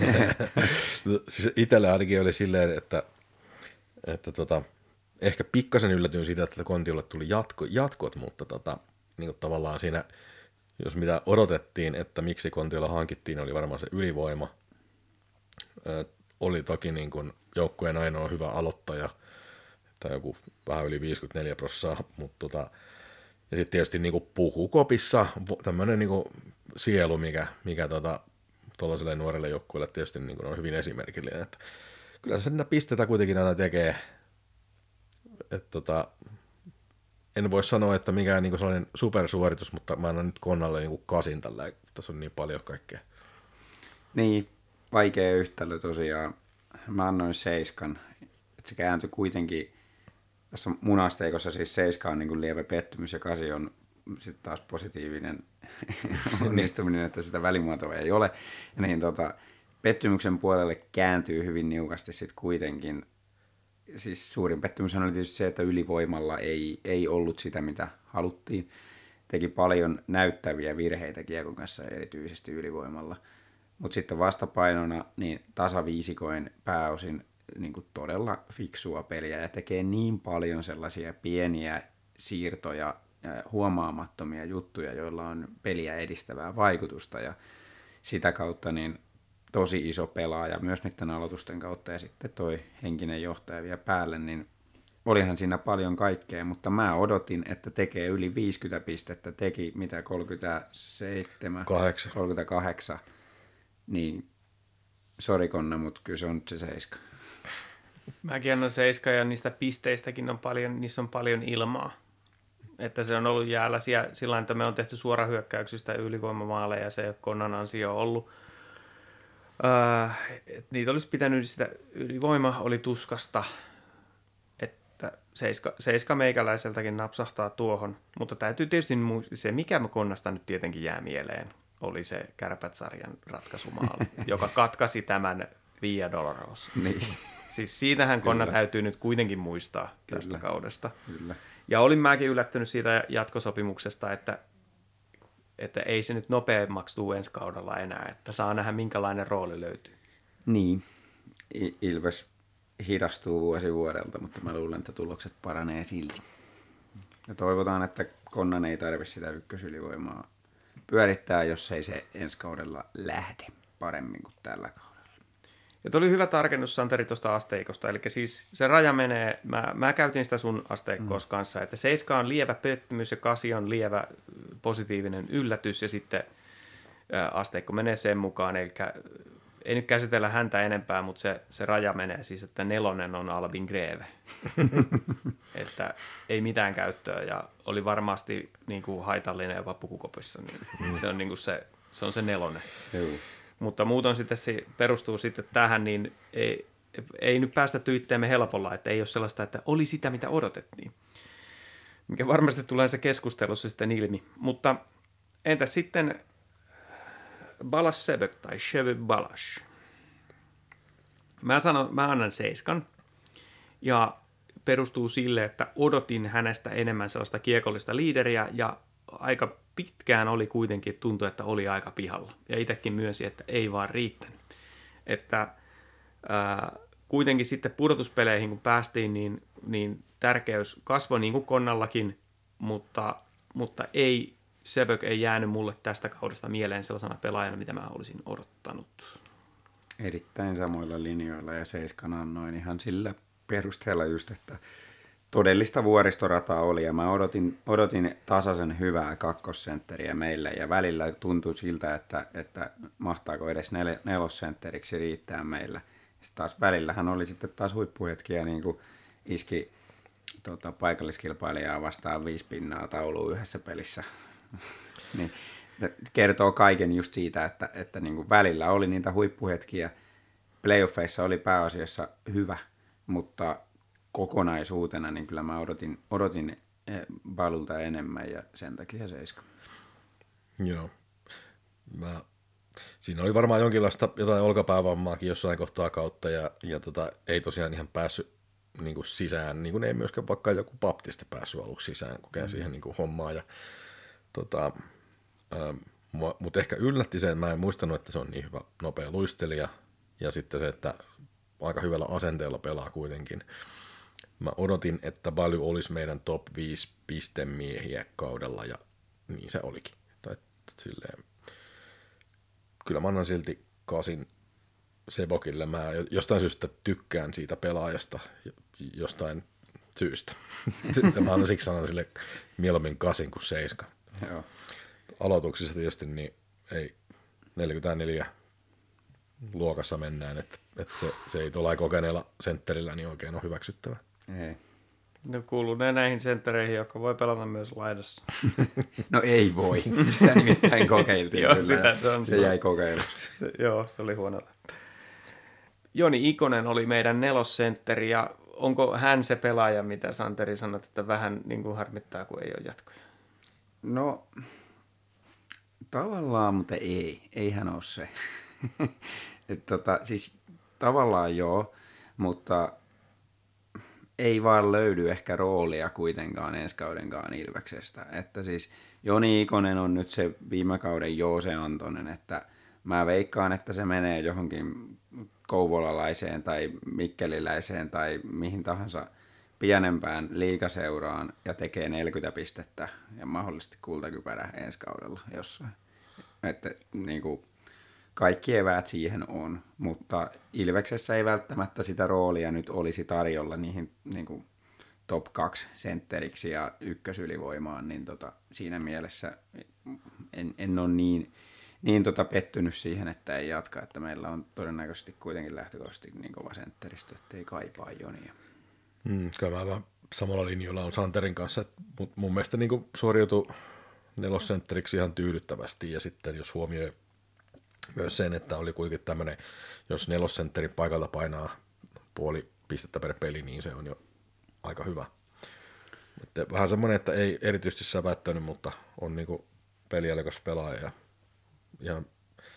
(laughs) no, siis itsellä ainakin oli silleen, että, että tota, ehkä pikkasen yllätyin siitä, että Kontiolle tuli jatko, jatkot, mutta tota, niin kuin tavallaan siinä, jos mitä odotettiin, että miksi Kontiolla hankittiin, oli varmaan se ylivoima. Ö, oli toki niin kuin joukkueen ainoa hyvä aloittaja, tai joku vähän yli 54 prosenttia, mutta tota, ja sitten tietysti niin kuin puhukopissa tämmöinen niin kuin sielu, mikä, mikä tota, tuollaiselle nuorelle joukkueelle tietysti niin kuin on hyvin esimerkillinen, että kyllä se niitä pisteitä kuitenkin aina tekee, että tota, en voi sanoa, että mikään niin sellainen supersuoritus, mutta mä annan nyt Konnalle niin kuin kasin tällä, tässä on niin paljon kaikkea. Niin, vaikea yhtälö tosiaan mä annoin seiskan. Että se kääntyi kuitenkin, tässä mun asteikossa siis seiska on niin kuin lievä pettymys ja kasi on sitten taas positiivinen (laughs) onnistuminen, että sitä välimuotoa ei ole. Ja niin tota, pettymyksen puolelle kääntyy hyvin niukasti sitten kuitenkin. Siis suurin pettymys oli tietysti se, että ylivoimalla ei, ei ollut sitä, mitä haluttiin. Teki paljon näyttäviä virheitä kiekon kanssa, erityisesti ylivoimalla – mutta sitten vastapainona niin tasaviisikoin pääosin niin kuin todella fiksua peliä ja tekee niin paljon sellaisia pieniä siirtoja ja huomaamattomia juttuja, joilla on peliä edistävää vaikutusta ja sitä kautta niin tosi iso pelaaja myös niiden aloitusten kautta ja sitten toi henkinen johtaja vielä päälle, niin olihan siinä paljon kaikkea, mutta mä odotin, että tekee yli 50 pistettä, teki mitä 37, 8. 38 niin sori Konna, mutta kyllä se on nyt se seiska. Mäkin annan seiska ja niistä pisteistäkin on paljon, niissä on paljon ilmaa. Että se on ollut jäällä sillä että me on tehty suorahyökkäyksistä ylivoimamaaleja ja se ei ole Konnan ansio ollut. Äh, niitä olisi pitänyt, sitä ylivoima oli tuskasta, että seiska, seiska meikäläiseltäkin napsahtaa tuohon. Mutta täytyy tietysti se, mikä Konnasta nyt tietenkin jää mieleen, oli se Kärpät-sarjan ratkaisumaali, (laughs) joka katkasi tämän Via Dolorosa. Niin. Siis siitähän Konna Kyllä. täytyy nyt kuitenkin muistaa Kyllä. tästä kaudesta. Kyllä. Ja olin mäkin yllättynyt siitä jatkosopimuksesta, että, että ei se nyt nopeammaksi tule ensi kaudella enää, että saa nähdä minkälainen rooli löytyy. Niin, Ilves hidastuu vuosi vuodelta, mutta mä luulen, että tulokset paranee silti. Ja toivotaan, että Konnan ei tarvitse sitä ykkösylivoimaa pyörittää, jos ei se ensi kaudella lähde paremmin kuin tällä kaudella. Ja tuli hyvä tarkennus Santeri tuosta asteikosta, eli siis se raja menee, mä, mä käytin sitä sun asteikkoos mm. kanssa, että 7 on lievä pettymys ja 8 on lievä positiivinen yllätys ja sitten asteikko menee sen mukaan, eli ei nyt käsitellä häntä enempää, mutta se, se raja menee siis, että nelonen on Albin Greve. (laughs) että ei mitään käyttöä ja oli varmasti niin kuin haitallinen jopa pukukopissa. Niin mm. se, on niin kuin se, se on se nelonen. Joo. Mutta muuten sitten se perustuu sitten tähän, niin ei, ei nyt päästä tyytteemme helpolla, että ei ole sellaista, että oli sitä, mitä odotettiin. Mikä varmasti tulee se keskustelussa sitten ilmi. Mutta entä sitten Balas Sebek tai Chevy Balash. Mä, sanon, mä annan seiskan. Ja perustuu sille, että odotin hänestä enemmän sellaista kiekollista liideriä ja aika pitkään oli kuitenkin, tuntui, että oli aika pihalla. Ja itsekin myönsi, että ei vaan riittänyt. Että ää, kuitenkin sitten pudotuspeleihin, kun päästiin, niin, niin tärkeys kasvoi niin kuin Konnallakin, mutta, mutta ei, Sebök ei jäänyt mulle tästä kaudesta mieleen sellaisena pelaajana, mitä mä olisin odottanut. Erittäin samoilla linjoilla ja seiskan annoin ihan sillä perusteella just, että todellista vuoristorataa oli ja mä odotin, odotin tasaisen hyvää kakkosentteriä meille ja välillä tuntui siltä, että, että mahtaako edes nel, nelossentteriksi riittää meillä. Sitten taas välillähän oli sitten taas huippuhetkiä, niin kuin iski tota, paikalliskilpailijaa vastaan viisi pinnaa tauluun yhdessä pelissä. (laughs) niin, kertoo kaiken just siitä, että, että niin kuin välillä oli niitä huippuhetkiä. Playoffeissa oli pääasiassa hyvä, mutta kokonaisuutena niin kyllä mä odotin, odotin eh, Balulta enemmän ja sen takia seiska. Joo. Mä, siinä oli varmaan jonkinlaista jotain olkapäävammaakin jossain kohtaa kautta ja, ja tota, ei tosiaan ihan päässyt niin kuin sisään, niin kuin ei myöskään vaikka joku baptiste päässyt aluksi sisään, kun käy mm. siihen niin kuin hommaan. Ja, tota, ähm, mutta ehkä yllätti se, että mä en muistanut, että se on niin hyvä nopea luistelija, ja sitten se, että aika hyvällä asenteella pelaa kuitenkin. Mä odotin, että Balu olisi meidän top 5 pistemiehiä kaudella, ja niin se olikin. Tai, silleen, kyllä mä annan silti kasin Sebokille. Mä jostain syystä tykkään siitä pelaajasta jostain syystä. (laughs) Sitten mä annan siksi sanan sille mieluummin kasin kuin seiska. Joo. Aloituksissa tietysti niin ei 44 luokassa mennään, että, että se, se ei tuolla kokeneella sentterillä niin oikein ole hyväksyttävä. Ei. No kuuluu ne näihin senttereihin, jotka voi pelata myös laidassa. (laughs) no ei voi. (laughs) Sitä nimittäin kokeiltiin. (laughs) joo, sitä se, on se jäi kokeilu. Se, joo, se oli huono. Joni Ikonen oli meidän nelosentteri ja onko hän se pelaaja, mitä Santeri sanoi, että vähän niin kuin harmittaa, kun ei ole jatkoja? No, tavallaan, mutta ei. Ei hän ole se. Et tota, siis tavallaan joo, mutta ei vaan löydy ehkä roolia kuitenkaan ensi kaudenkaan Ilveksestä. Että siis Joni Ikonen on nyt se viime kauden Joose Antonen, että mä veikkaan, että se menee johonkin kouvolalaiseen tai mikkeliläiseen tai mihin tahansa pienempään liikaseuraan ja tekee 40 pistettä ja mahdollisesti kultakypärä ensi kaudella jossain. Että niin kuin, kaikki eväät siihen on, mutta Ilveksessä ei välttämättä sitä roolia nyt olisi tarjolla niihin niin kuin top 2 sentteriksi ja ykkösylivoimaan, niin tota, siinä mielessä en, en ole niin, niin tota pettynyt siihen, että ei jatka, että meillä on todennäköisesti kuitenkin lähtökohtaisesti niin kova sentteristö, että ei kaipaa Jonia. Mm, kyllä mä samalla linjalla on Santerin kanssa, mutta mun mielestä niin suoriutui nelosentteriksi ihan tyydyttävästi ja sitten jos huomioi myös sen, että oli kuitenkin tämmöinen, jos nelosentteri paikalta painaa puoli pistettä per peli, niin se on jo aika hyvä. Että vähän semmoinen, että ei erityisesti säväyttänyt, mutta on niinku peliälykäs pelaaja ja ihan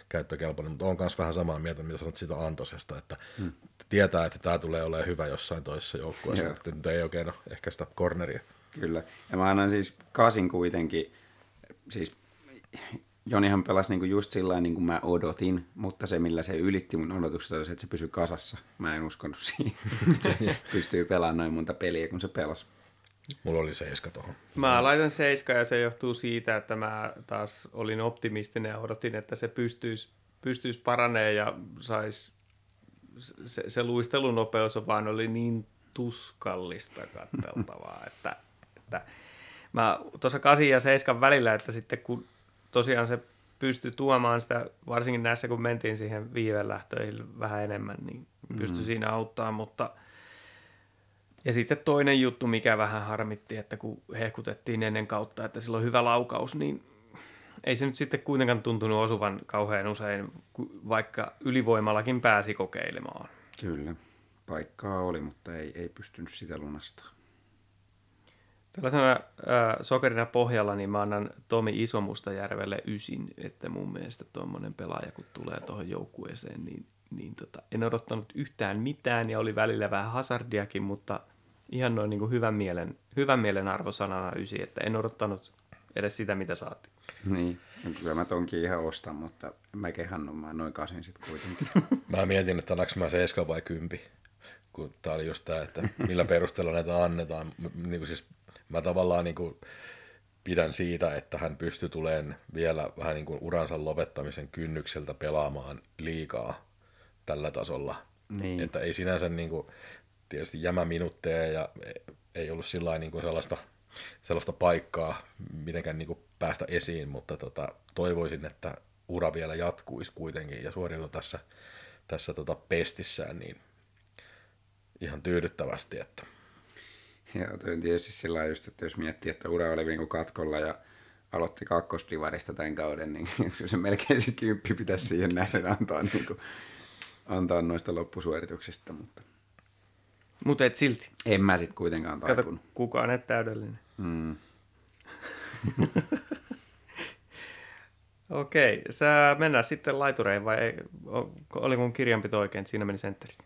käyttökelpoinen, mutta on myös vähän samaa mieltä, mitä sanot siitä Antosesta, että hmm. tietää, että tämä tulee olemaan hyvä jossain toisessa joukkueessa, mutta nyt ei oikein ole ehkä sitä corneria. Kyllä, ja mä annan siis kasin kuitenkin, siis Jonihan pelasi niinku just sillä niin kuin mä odotin, mutta se millä se ylitti mun odotukset oli se, että se pysyi kasassa. Mä en uskonut siihen, (laughs) se (laughs) pystyy pelaamaan noin monta peliä, kun se pelasi. Mulla oli seiska tuohon. Mä laitan seiska ja se johtuu siitä, että mä taas olin optimistinen ja odotin, että se pystyisi, pystyisi paranee ja sais se, se luistelunopeus on vaan oli niin tuskallista katteltavaa, että, että mä tuossa 8 ja 7 välillä, että sitten kun tosiaan se pystyi tuomaan sitä, varsinkin näissä kun mentiin siihen viivelähtöihin vähän enemmän, niin pystyi mm-hmm. siinä auttaa, mutta ja sitten toinen juttu, mikä vähän harmitti, että kun hehkutettiin ennen kautta, että sillä on hyvä laukaus, niin ei se nyt sitten kuitenkaan tuntunut osuvan kauhean usein, vaikka ylivoimallakin pääsi kokeilemaan. Kyllä, paikkaa oli, mutta ei, ei pystynyt sitä lunastamaan. Tällaisena äh, sokerina pohjalla niin mä annan Tomi Isomustajärvelle ysin, että mun mielestä tuommoinen pelaaja, kun tulee tuohon joukkueeseen, niin, niin tota, en odottanut yhtään mitään ja oli välillä vähän hazardiakin, mutta ihan noin niin kuin hyvän, mielen, hyvän mielen arvosanana ysi, että en odottanut edes sitä, mitä saatiin. Niin, kyllä mä tonkin ihan ostan, mutta mä kehannut, mä noin kasin sitten kuitenkin. (laughs) Mä mietin, että annaks mä 7 vai 10, kun tää oli just tää, että millä perusteella näitä annetaan. Niin kuin siis, mä tavallaan niin kuin pidän siitä, että hän pystyy tulemaan vielä vähän niin kuin uransa lopettamisen kynnykseltä pelaamaan liikaa tällä tasolla. Niin. Että ei sinänsä niin kuin, tietysti jämäminutteja ja ei ollut sillä niin kuin sellaista, sellaista paikkaa mitenkään niin kuin päästä esiin, mutta tota, toivoisin, että ura vielä jatkuisi kuitenkin ja suoriutu tässä, tässä tota pestissään niin ihan tyydyttävästi, että On tietysti sillä just, että jos miettii, että ura oli niin katkolla ja aloitti kakkosdivarista tämän kauden, niin (laughs) se melkein se kymppi pitäisi siihen nähden antaa, niin kuin, antaa noista loppusuorituksista, mutta Mutta et silti. en mä sitten kuitenkaan Kato, taipunut. kukaan ei täydellinen. Mm. (laughs) Okei, sä mennään sitten laitureihin vai ei, oli mun kirjanpito oikein, että siinä meni sentterit?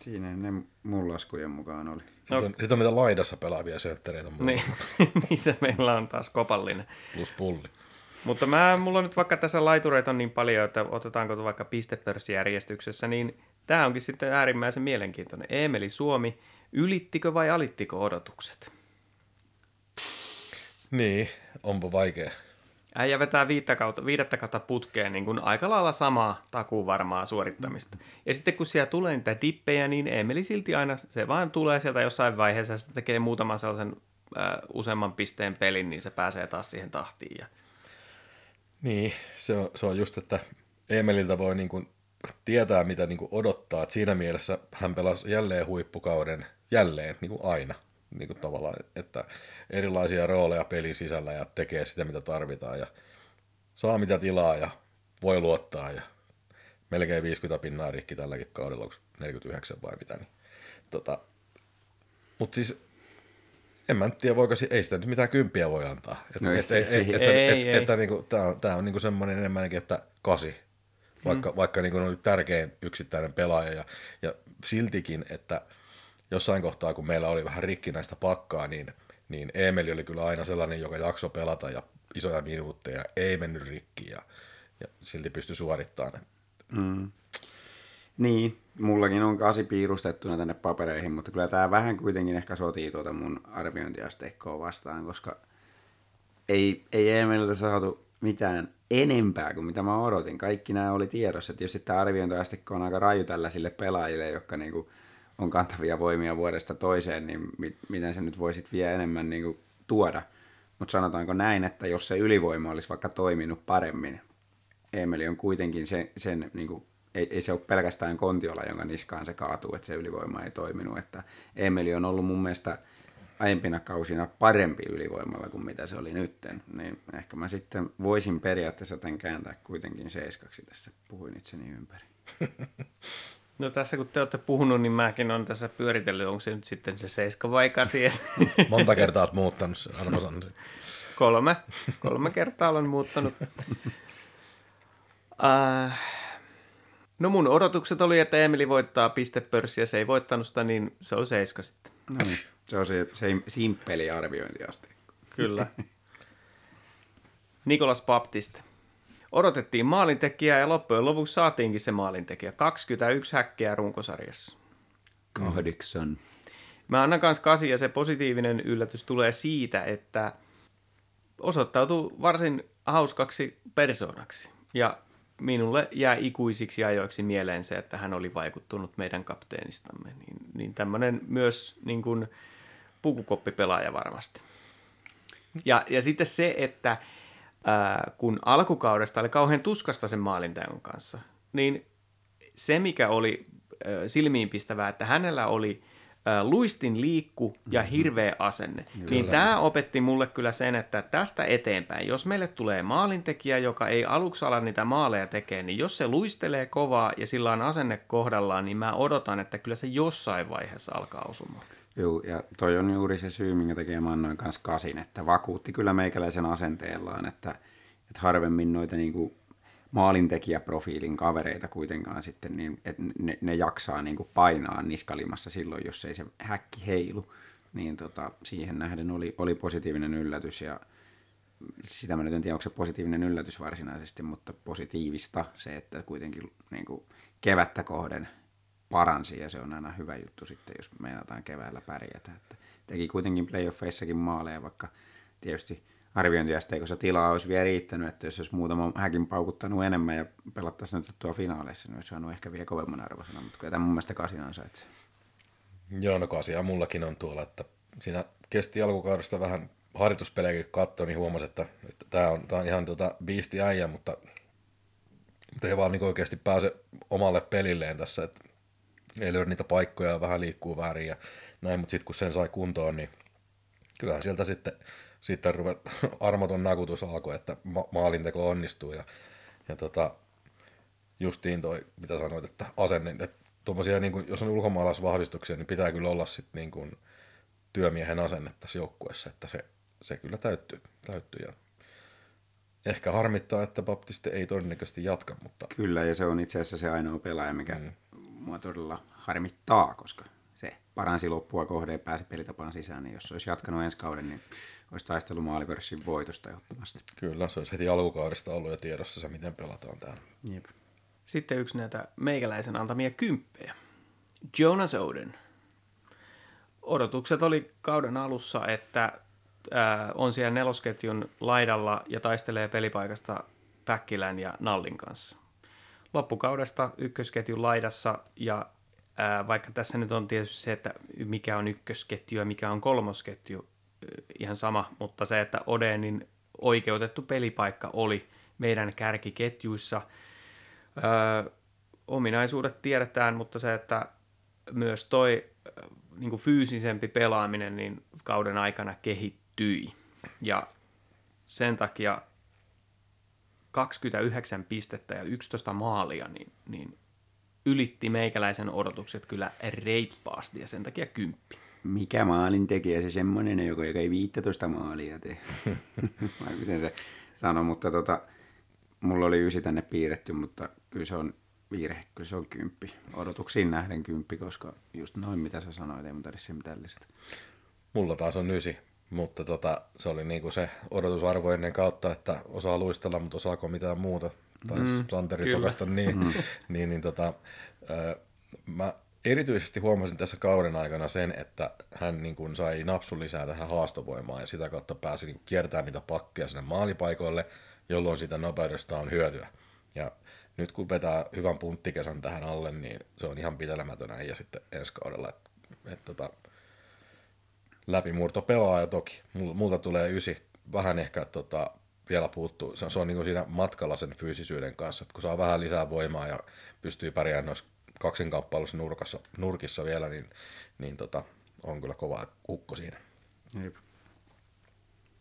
Siinä ne mun laskujen mukaan oli. sitten on, sit on mitä laidassa pelaavia senttereitä Niin, (laughs) niitä meillä on taas kopallinen. plus pulli. Mutta mä, mulla on nyt vaikka tässä laitureita on niin paljon, että otetaanko vaikka pistepörssijärjestyksessä, niin tämä onkin sitten äärimmäisen mielenkiintoinen. Emeli Suomi, ylittikö vai alittiko odotukset? Niin, onpa vaikea. Äijä vetää viittä kautta, viidettä kautta putkeen niin kuin aika lailla samaa takuu varmaa suorittamista. Ja sitten kun siellä tulee niitä dippejä, niin Emeli silti aina, se vaan tulee sieltä jossain vaiheessa, sitten tekee muutaman sellaisen äh, useamman pisteen pelin, niin se pääsee taas siihen tahtiin. Ja... Niin, se on, se on just, että Emeliltä voi niin kuin tietää, mitä niin kuin odottaa. Et siinä mielessä hän pelasi jälleen huippukauden, jälleen, niin kuin aina. Niin kuin tavallaan, että erilaisia rooleja pelin sisällä ja tekee sitä, mitä tarvitaan. Ja saa mitä tilaa ja voi luottaa. Ja melkein 50 pinnaa rikki tälläkin kaudella, onko 49 vai mitä. Niin, tota, Mutta siis en mä tiedä, voiko, ei sitä nyt mitään kymppiä voi antaa. Et, No et, ei, et, et, ei. että, Ei, et, ei. että niinku, tää on, tää on niinku semmoinen enemmänkin, että kasi. Vaikka, mm. vaikka niinku oli tärkein yksittäinen pelaaja ja, ja siltikin, että jossain kohtaa, kun meillä oli vähän rikkinäistä pakkaa, niin, niin Emeli oli kyllä aina sellainen, joka jakso pelata ja isoja minuutteja, ei mennyt rikki ja, ja silti pystyi suorittamaan. Mm. Niin, mullakin on kasi piirustettuna tänne papereihin, mutta kyllä tämä vähän kuitenkin ehkä sotii tuota mun arviointiasteikkoa vastaan, koska ei, ei Emeliltä saatu mitään enempää kuin mitä mä odotin. Kaikki nämä oli tiedossa. Tietysti tämä arviointiasteikko on aika raju tällaisille pelaajille, jotka niinku on kantavia voimia vuodesta toiseen, niin mi- miten se nyt voisit vielä enemmän niinku tuoda. Mutta sanotaanko näin, että jos se ylivoima olisi vaikka toiminut paremmin, Emeli on kuitenkin se, sen, niin kuin, ei, ei se ole pelkästään Kontiola, jonka niskaan se kaatuu, että se ylivoima ei toiminut. Että Emeli on ollut mun mielestä aiempina kausina parempi ylivoimalla kuin mitä se oli nytten. Niin ehkä mä sitten voisin periaatteessa tämän kääntää kuitenkin seiskaksi tässä. Puhuin itseni ympäri. (laughs) No tässä kun te olette puhunut, niin mäkin olen tässä pyöritellyt, onko se nyt sitten se 7 vai 8. (laughs) Monta kertaa olet muuttanut sen arvosan. kolme, kolme kertaa olen muuttanut. Äh, no mun odotukset oli, että Emeli voittaa pistepörssiä, se ei voittanut sitä, niin se oli 7 sitten. No niin, se on se, se simppeli arviointiasteikko. Kyllä. Nikolas Baptiste. Odotettiin maalintekijää ja loppujen lopuksi saatiinkin se maalintekijä. 21 häkkiä runkosarjassa. Kahdeksan. Mä annan kans kasi ja se positiivinen yllätys tulee siitä, että osoittautui varsin hauskaksi persoonaksi. Ja minulle jää ikuisiksi ajoiksi mieleen se, että hän oli vaikuttunut meidän kapteenistamme. Niin, niin tämmöinen myös niin kuin pukukoppipelaaja varmasti. Ja, ja sitten se, että ää, kun alkukaudesta oli kauhean tuskasta sen maalinteon kanssa, niin se, mikä oli ää, silmiinpistävää, että hänellä oli ä, luistin liikku ja hirveä asenne. Niin tämä opetti mulle kyllä sen, että tästä eteenpäin, jos meille tulee maalintekijä, joka ei aluksi ala niitä maaleja tekee, niin jos se luistelee kovaa ja sillä on asenne kohdallaan, niin mä odotan, että kyllä se jossain vaiheessa alkaa osumaan. Joo, ja toi on juuri se syy, minkä takia mä annoin kanssa kasin, että vakuutti kyllä meikäläisen asenteellaan, että, että harvemmin noita niinku maalintekijäprofiilin kavereita kuitenkaan sitten, niin että ne, ne jaksaa niinku painaa niskalimassa silloin, jos ei se häkki heilu. Niin tota, siihen nähden oli, oli positiivinen yllätys ja sitä mä nyt en tiedä, onko se positiivinen yllätys varsinaisesti, mutta positiivista se, että kuitenkin niin kuin kevättä kohden paransi ja se on aina hyvä juttu sitten, jos meinataan keväällä pärjätä. Että teki kuitenkin playoffeissakin maaleja, vaikka tietysti arviointiasteikossa tilaa olisi vielä riittänyt, että jos olisi muutama häkin paukuttanut enemmän ja pelattaisiin nyt tuo finaaleissa, niin olisi saanut ehkä vielä kovemman arvosana, mutta kyllä tämä mun mielestä kasin ansaitsee. Joo, no kasia mullakin on tuolla, että siinä kesti alkukaudesta vähän harjoituspelejäkin katsoa, niin huomasi, että, että tämä on, on ihan tota biisti äijä, mutta, mutta ei vaan niin oikeasti pääse omalle pelilleen tässä, että ei löydä niitä paikkoja ja vähän liikkuu väärin ja näin, mutta sitten kun sen sai kuntoon, niin kyllähän sieltä sitten, sitten ruvet, (laughs) armoton nakutus alkoi, että ma- maalinteko onnistuu ja, ja tota, justiin toi, mitä sanoit, että asenne, että tommosia, niin kuin, jos on ulkomaalaisvahvistuksia, niin pitää kyllä olla sitten niin kuin työmiehen asenne tässä joukkueessa, että se, se kyllä täyttyy, täyttyy ja ehkä harmittaa, että Baptiste ei todennäköisesti jatka, mutta Kyllä, ja se on itse asiassa se ainoa pelaaja, mikä mm. Mua todella harmittaa, koska se paransi loppua kohde ja pääsi pelitapaan sisään, niin jos se olisi jatkanut ensi kauden, niin olisi taistellut maalipörssin voitosta ehdottomasti. kyllä se olisi heti alkukaudesta ollut jo tiedossa se, miten pelataan täällä. Jep. Sitten yksi näitä meikäläisen antamia kymppejä. Jonas Oden. Odotukset oli kauden alussa, että ää, on siellä nelosketjun laidalla ja taistelee pelipaikasta Päkkilän ja Nallin kanssa. Loppukaudesta ykkösketjun laidassa ja vaikka tässä nyt on tietysti se, että mikä on ykkösketju ja mikä on kolmosketju, ihan sama, mutta se, että Odenin oikeutettu pelipaikka oli meidän kärkiketjuissa – Öö, ominaisuudet tiedetään, mutta se, että myös toi niin kuin fyysisempi pelaaminen niin kauden aikana kehittyi. Ja sen takia 29 pistettä ja 11 maalia, niin, niin ylitti meikäläisen odotukset kyllä reippaasti ja sen takia kymppi. Mikä maalin tekijä se semmoinen, joka, joka ei 15 maalia tee? (laughs) Vai miten se sanoi, mutta tota, mulla oli ysi tänne piirretty, mutta kyllä se on virhe, kyllä se on kymppi. Odotuksiin nähden kymppi, koska just noin mitä sä sanoit, ei mun tarvitse mitään lisätä. Mulla taas on ysi, mutta tota, se oli niinku se odotusarvo ennen kautta, että osaa luistella, mutta osaako mitään muuta. Tai mm, Santeri tokasta niin, mm. (laughs) niin, niin tota, ö, mä erityisesti huomasin tässä kauden aikana sen, että hän niin kuin sai napsun lisää tähän haastovoimaan ja sitä kautta pääsi niin kiertämään niitä pakkeja sinne maalipaikoille, jolloin siitä nopeudesta on hyötyä. Ja nyt kun vetää hyvän punttikesän tähän alle, niin se on ihan pitelemätön ja sitten ensi kaudella. Et, et, tota, läpimurto pelaaja toki. Multa tulee ysi. Vähän ehkä tota, vielä puuttuu. Se on, se on niin kuin siinä matkalla sen fyysisyyden kanssa, että kun saa vähän lisää voimaa ja pystyy pärjäämään noissa kaksinkamppailussa nurkassa, nurkissa vielä, niin, niin tota, on kyllä kova ukko siinä. Jep.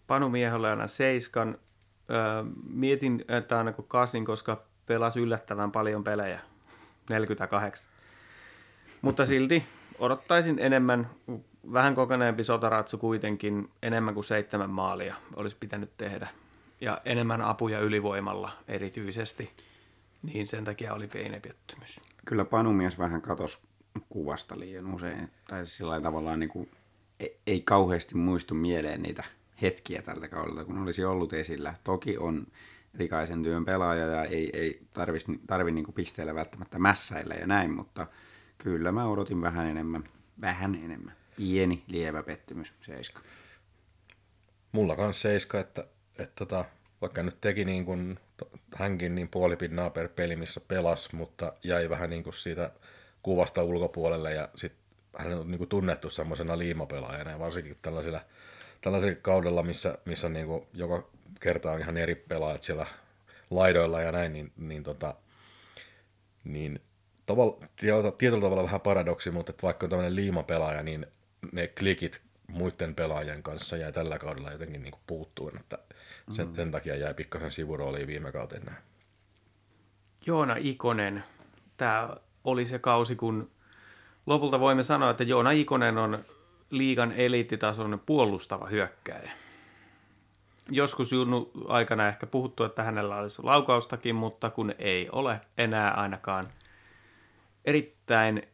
Panu Mieholle aina seiskan. Öö, mietin, että aina kun kasin, koska pelasi yllättävän paljon pelejä. (laughs) 48. Mutta silti odottaisin enemmän, vähän kokeneempi sotaratsu kuitenkin, enemmän kuin seitsemän maalia olisi pitänyt tehdä. Ja enemmän apuja ylivoimalla erityisesti. Niin sen takia oli pieni pettymys. Kyllä Panumies vähän katos kuvasta liian usein. Tai sillä lailla tavallaan niin kuin, ei, kauheasti muistu mieleen niitä hetkiä tältä kaudelta, kun olisi ollut esillä. Toki on rikaisen työn pelaaja ja ei, ei tarvi, tarvi niin pisteellä välttämättä mässäillä ja näin, mutta kyllä mä odotin vähän enemmän, vähän enemmän. Pieni, lievä pettymys, seiska. Mulla kans seiska, että, että tota, vaikka nyt teki niin kuin, hänkin niin puolipinnaa per peli, missä pelas, mutta jäi vähän niin kuin siitä kuvasta ulkopuolelle ja sitten hän on niin kuin tunnettu semmoisena liimapelaajana ja varsinkin tällaisilla, tällaisilla kaudella, missä, missä niin kuin joka kerta on ihan eri pelaajat siellä laidoilla ja näin, niin, niin, tota, niin tavalla, tietyllä tavalla vähän paradoksi, mutta että vaikka on tämmöinen liimapelaaja, niin ne klikit muiden pelaajien kanssa jäi tällä kaudella jotenkin niin puuttuun, että sen, mm. sen takia jäi pikkasen sivurooliin viime kauteen näin. Joona Ikonen, tämä oli se kausi, kun lopulta voimme sanoa, että Joona Ikonen on liigan eliittitason puolustava hyökkäjä. Joskus Junnu aikana ehkä puhuttu, että hänellä olisi laukaustakin, mutta kun ei ole enää ainakaan erittäin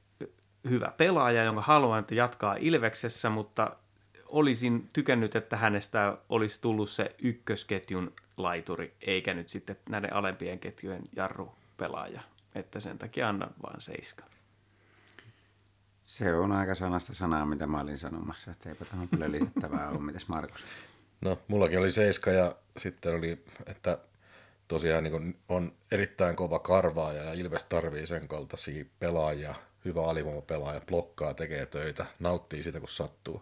hyvä pelaaja, jonka haluan, että jatkaa Ilveksessä, mutta olisin tykännyt, että hänestä olisi tullut se ykkösketjun laituri, eikä nyt sitten näiden alempien ketjujen jarrupelaaja. Että sen takia annan vaan seiska. Se on aika sanasta sanaa, mitä mä olin sanomassa, että eipä tähän kyllä lisättävää ole. Mites Markus? No, mullakin oli seiska ja sitten oli, että tosiaan niin on erittäin kova karvaaja ja Ilves tarvii sen kaltaisia pelaajia, hyvä alivoimapelaaja, blokkaa, tekee töitä, nauttii sitä kun sattuu.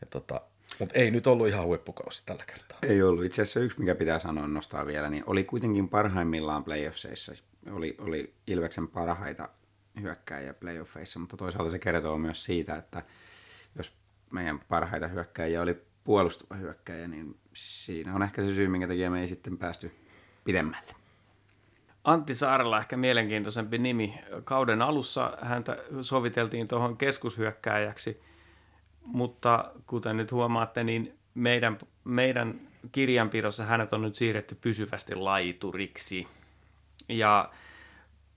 Ja tota, mutta ei nyt ollut ihan huippukausi tällä kertaa. Ei ollut. Itse asiassa yksi, mikä pitää sanoa nostaa vielä, niin oli kuitenkin parhaimmillaan playoffseissa. Oli, oli Ilveksen parhaita hyökkäjiä playoffeissa, mutta toisaalta se kertoo myös siitä, että jos meidän parhaita hyökkäjiä oli puolustava hyökkäjä, niin siinä on ehkä se syy, minkä takia me ei sitten päästy pidemmälle. Antti Saarella ehkä mielenkiintoisempi nimi. Kauden alussa häntä soviteltiin tuohon keskushyökkääjäksi, mutta kuten nyt huomaatte, niin meidän, meidän kirjanpidossa hänet on nyt siirretty pysyvästi laituriksi. Ja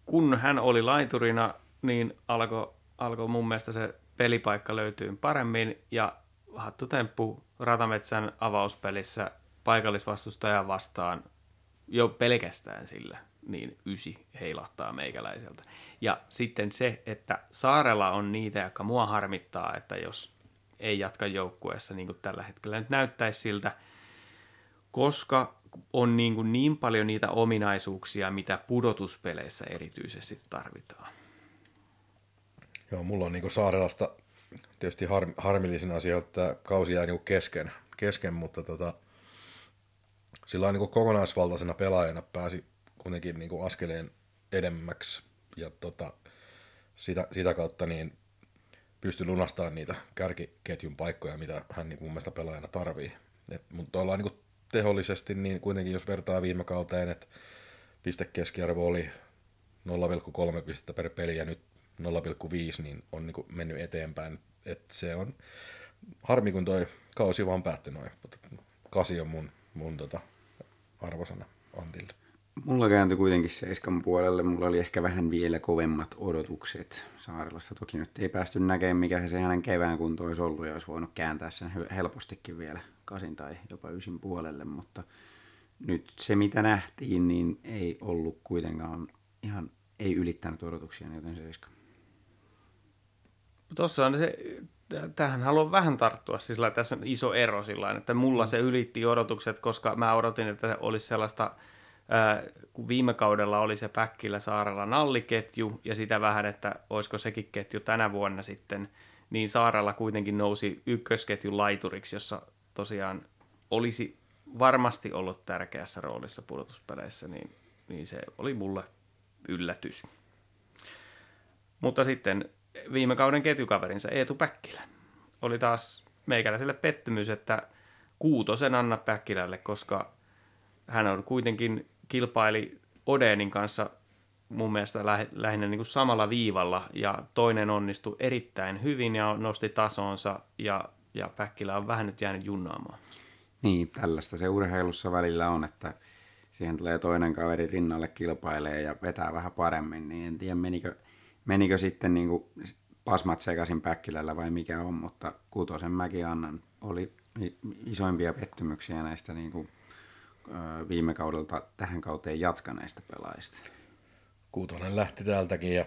kun hän oli laiturina, niin alkoi alko mun mielestä se pelipaikka löytyy paremmin ja hattutemppu Ratametsän avauspelissä paikallisvastustajan vastaan jo pelkästään sillä, niin ysi heilahtaa meikäläiseltä. Ja sitten se, että Saarella on niitä, jotka mua harmittaa, että jos ei jatka joukkueessa niin kuin tällä hetkellä nyt näyttäisi siltä, koska on niin, kuin niin paljon niitä ominaisuuksia, mitä pudotuspeleissä erityisesti tarvitaan. Joo, mulla on niin kuin Saarelasta tietysti har, harmillisin asia, että kausi jää niin kuin kesken, kesken, mutta tota, sillä niin kuin kokonaisvaltaisena pelaajana pääsi kuitenkin niin kuin askeleen edemmäksi ja tota, sitä, sitä kautta niin pystyi lunastamaan niitä kärkiketjun paikkoja, mitä hän niin mun mielestä pelaajana tarvii. Et, mutta ollaan niin kuin tehollisesti, niin kuitenkin jos vertaa viime kauteen, että pistekeskiarvo oli 0,3 pistettä per peli ja nyt 0,5, niin on niin mennyt eteenpäin. Et se on harmi, kun toi kausi vaan päättyi noin, mutta kasi on mun, mun tota arvosana Antille. Mulla kääntyi kuitenkin seiskan puolelle. Mulla oli ehkä vähän vielä kovemmat odotukset Saarelasta. Toki nyt ei päästy näkemään, mikä se hänen kevään kunto olisi ollut, ja olisi voinut kääntää sen helpostikin vielä kasin tai jopa ysin puolelle, mutta nyt se mitä nähtiin, niin ei ollut kuitenkaan ihan, ei ylittänyt odotuksia, joten seiska. Tuossa on se, tähän haluan vähän tarttua, siis tässä on iso ero sillä että mulla se ylitti odotukset, koska mä odotin, että se olisi sellaista, kun viime kaudella oli se Päkkillä Saarella nalliketju ja sitä vähän, että olisiko sekin ketju tänä vuonna sitten, niin Saarella kuitenkin nousi ykkösketjun laituriksi, jossa tosiaan olisi varmasti ollut tärkeässä roolissa pudotuspeleissä, niin, niin se oli mulle yllätys. Mutta sitten viime kauden ketjukaverinsa Eetu Päkkilä oli taas meikäläiselle pettymys, että kuutosen Anna Päkkilälle, koska hän on kuitenkin kilpaili Odenin kanssa mun mielestä lähinnä niin kuin samalla viivalla ja toinen onnistui erittäin hyvin ja nosti tasonsa ja ja Päkkilä on vähän nyt jäänyt junnaamaan. Niin, tällaista se urheilussa välillä on, että siihen tulee toinen kaveri rinnalle kilpailee ja vetää vähän paremmin, niin en tiedä menikö, menikö sitten niin kuin pasmat sekaisin Päkkilällä vai mikä on, mutta kutosen mäkin annan. Oli isoimpia pettymyksiä näistä niin kuin, viime kaudelta tähän kauteen jatkaneista pelaajista. Kuutonen lähti täältäkin ja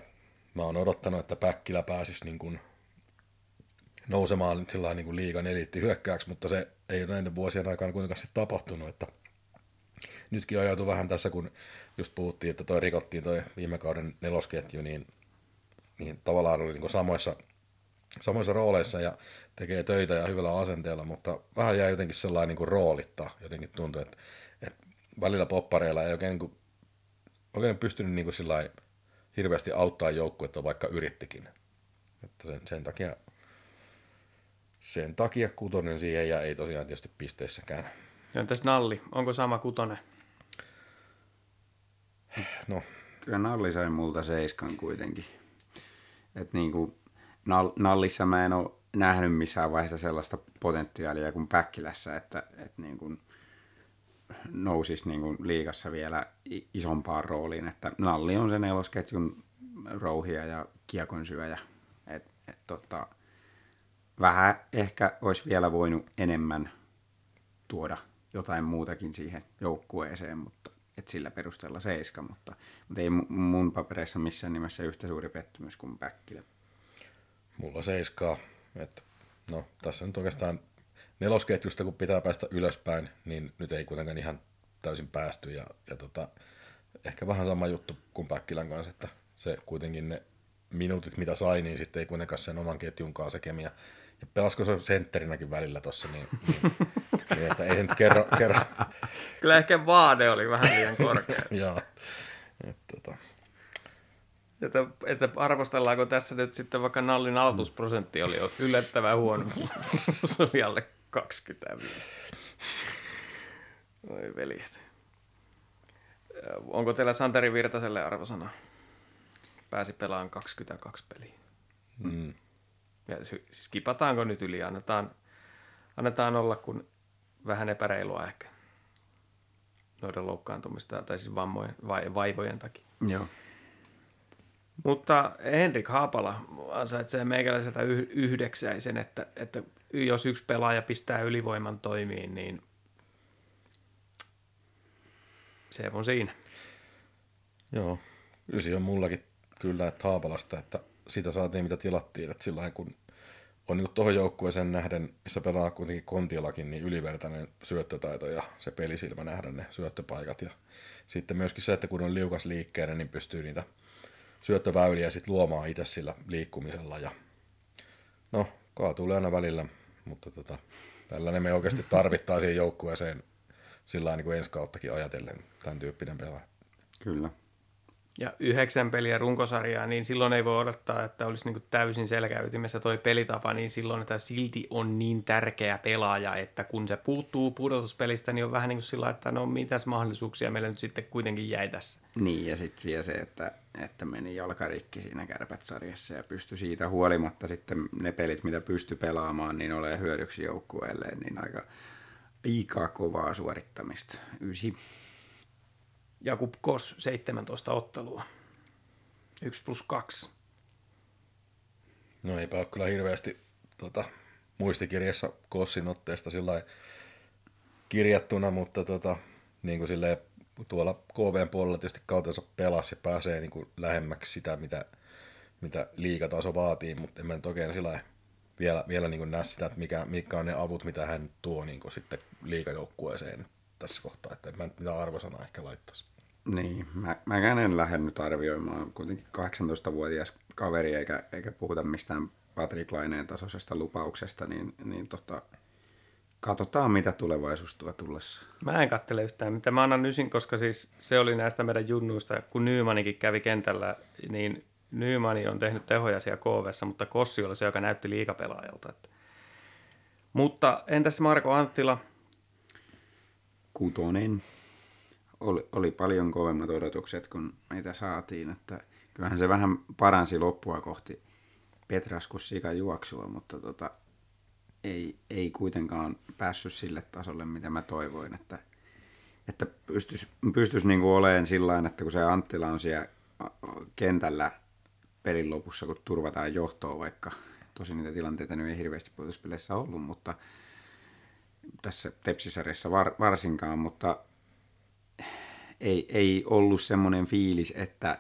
mä oon odottanut, että Päkkilä pääsisi niin kuin nousemaan sillä niin kuin liigan hyökkääksi, mutta se ei ole näiden vuosien aikana kuitenkaan sitten tapahtunut, että nytkin ajautui vähän tässä, kun just puhuttiin, että toi rikottiin toi viime kauden nelosketju, niin, niin tavallaan oli niin samoissa, samoissa rooleissa ja tekee töitä ja hyvällä asenteella, mutta vähän jäi jotenkin sellainen niin kuin roolitta, jotenkin tuntui, että, että välillä poppareilla ei oikein, niin kuin, oikein pystynyt niin kuin hirveästi auttaa joukkuetta, vaikka yrittikin. Että sen, sen takia sen takia kutonen siihen ja ei tosiaan tietysti pisteissäkään. Ja entäs Nalli, onko sama kutonen? No, Kyllä Nalli sai multa seiskan kuitenkin. Et niinku, Nal- Nallissa mä en ole nähnyt missään vaiheessa sellaista potentiaalia kuin Päkkilässä, että et niinku nousisi niinku liigassa vielä isompaan rooliin. Että Nalli on sen nelosketjun rouhia ja kiekon syöjä. Et, et tota, vähän ehkä olisi vielä voinut enemmän tuoda jotain muutakin siihen joukkueeseen, mutta et sillä perusteella seiska, mutta, mutta ei mu- mun papereissa missään nimessä yhtä suuri pettymys kuin Päkkilä. mulla seiskaa. Että, no, tässä nyt oikeastaan nelosketjusta, kun pitää päästä ylöspäin, niin nyt ei kuitenkaan ihan täysin päästy. Ja, ja tota, ehkä vähän sama juttu kuin Päkkilän kanssa, että se kuitenkin ne minuutit, mitä sai, niin sitten ei kuitenkaan sen oman ketjun kanssa kemia. Ja pelasko se sentterinäkin välillä tuossa, niin, niin, (laughs) niin, että ei nyt kerro, kerro Kyllä ehkä vaade oli vähän liian korkea. (laughs) Joo. Et, tota, Että, että arvostellaanko tässä nyt sitten vaikka Nallin aloitusprosentti oli yllättävän huono. (laughs) Se oli alle 25. Oi veljet. Onko teillä Santeri Virtaselle arvosana? Pääsi pelaamaan 22 peliä. mm, Ja skipataanko nyt yli? Annetaan, annetaan olla, kun vähän epäreilua ehkä. Noiden loukkaantumista tai siis vammojen, vai, vaivojen takia. Joo. Mutta Henrik Haapala ansaitsee meikäläiseltä yh- yhdeksäisen, että, että jos yksi pelaaja pistää ylivoiman toimiin, niin se on siinä. joo, ysi on mullakin kyllä, että Haapalasta, että sitä saatiin mitä tilattiin, että sillä kun on niin tuohon joukkueeseen nähden, missä pelaa kuitenkin Kontiolakin, niin ylivertainen syöttötaito ja se pelisilmä nähdä ne syöttöpaikat. Ja sitten myöskin se, että kun on liukas liikkeinen, niin pystyy niitä syöttöväyliä sitten luomaan itse sillä liikkumisella. Ja no, kaatuu aina välillä, mutta tota, tällainen me oikeasti tarvittaisiin joukkueeseen sillä niin kuin ensi kauttakin ajatellen, tämän tyyppinen pelaaja. Kyllä. Ja yhdeksän peliä runkosarjaa, niin silloin ei voi odottaa, että olisi niin täysin selkäytimessä toi pelitapa, niin silloin, että silti on niin tärkeä pelaaja, että kun se puuttuu pudotuspelistä, niin on vähän niin kuin sillä, että no mitäs mahdollisuuksia meillä nyt sitten kuitenkin jäi tässä. Niin, ja sitten vielä se, että, että meni jalkarikki siinä kärpät-sarjassa ja pystyi siitä huolimatta sitten ne pelit, mitä pystyi pelaamaan, niin ole hyödyksi joukkueelle, niin aika, aika kovaa suorittamista. Ysi. Jakub Kos, 17 ottelua. 1 plus 2. No eipä ole kyllä hirveästi tota, muistikirjassa Kossin otteesta sillä kirjattuna, mutta tota, niin kuin silleen, tuolla KVn puolella tietysti kautensa pelasi ja pääsee niin kuin lähemmäksi sitä, mitä, mitä liigataso vaatii, mutta en mä nyt oikein sillä vielä, vielä niin näe sitä, että mikä, mitkä on ne avut, mitä hän tuo niin kuin sitten liigajoukkueeseen tässä kohtaa, että en mä nyt mitään arvosanaa ehkä laittaisi. Niin, mä, mäkään en lähde nyt arvioimaan. Kuitenkin 18-vuotias kaveri, eikä, eikä puhuta mistään Patrick Laineen tasoisesta lupauksesta, niin, niin tota, katsotaan mitä tulevaisuus tuo tullessa. Mä en kattele yhtään, mitä mä annan ysin, koska siis se oli näistä meidän junnuista, kun Nymanikin kävi kentällä, niin Nymani on tehnyt tehoja siellä KVssa, mutta Kossi oli se, joka näytti liikapelaajalta. Että. Mutta entäs Marko Anttila? Kutonen. Oli, oli paljon kovemmat odotukset kuin mitä saatiin, että kyllähän se vähän paransi loppua kohti Petraskus juoksua, mutta tota, ei, ei kuitenkaan päässyt sille tasolle, mitä mä toivoin, että, että pystyisi pystyis niinku olemaan sillä että kun se Anttila on siellä kentällä pelin lopussa, kun turvataan johtoa, vaikka tosin niitä tilanteita nyt ei hirveästi puolustuspeleissä ollut, mutta tässä Tepsisarjassa var, varsinkaan, mutta ei, ei ollut semmoinen fiilis, että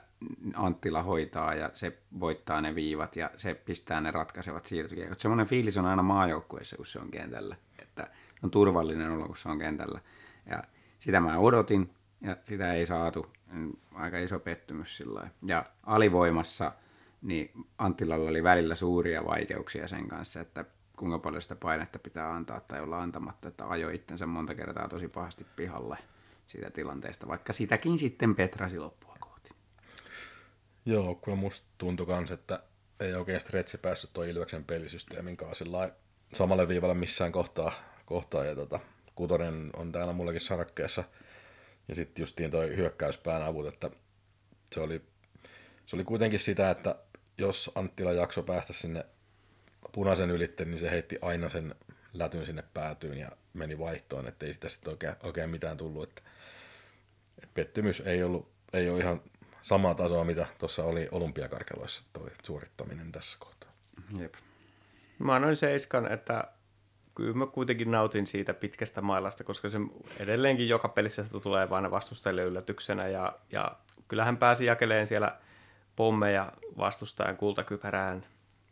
Anttila hoitaa ja se voittaa ne viivat ja se pistää ne ratkaisevat siirtokiekot. Semmoinen fiilis on aina maajoukkueessa, kun se on kentällä, että on turvallinen olo, kun se on kentällä. Ja sitä mä odotin ja sitä ei saatu. Aika iso pettymys sillä. Ja alivoimassa niin Anttilalla oli välillä suuria vaikeuksia sen kanssa, että kuinka paljon sitä painetta pitää antaa tai olla antamatta, että ajoi itsensä monta kertaa tosi pahasti pihalle siitä tilanteesta, vaikka sitäkin sitten Petrasi loppua kohti. Joo, kyllä musta tuntui kans, että ei oikein stretchi päässyt tuo Ilveksen pelisysteemin kanssa samalle viivalle missään kohtaa. kohtaa ja tota, kutonen on täällä mullakin sarakkeessa. Ja sitten justiin toi hyökkäyspään avut, että se oli, se oli kuitenkin sitä, että jos Anttila jakso päästä sinne punaisen ylitte, niin se heitti aina sen lätyn sinne päätyyn ja meni vaihtoon, ettei sitä sitten oikein, oikein mitään tullut. Että, että pettymys ei ollut, ei ole ihan samaa tasoa, mitä tuossa oli olympiakarkeloissa toi suorittaminen tässä kohtaa. Jep. Mä annoin seiskan, että kyllä mä kuitenkin nautin siitä pitkästä mailasta, koska se edelleenkin joka pelissä se tulee vain vastustajille yllätyksenä ja, ja kyllähän pääsi jakeleen siellä pommeja vastustajan kultakypärään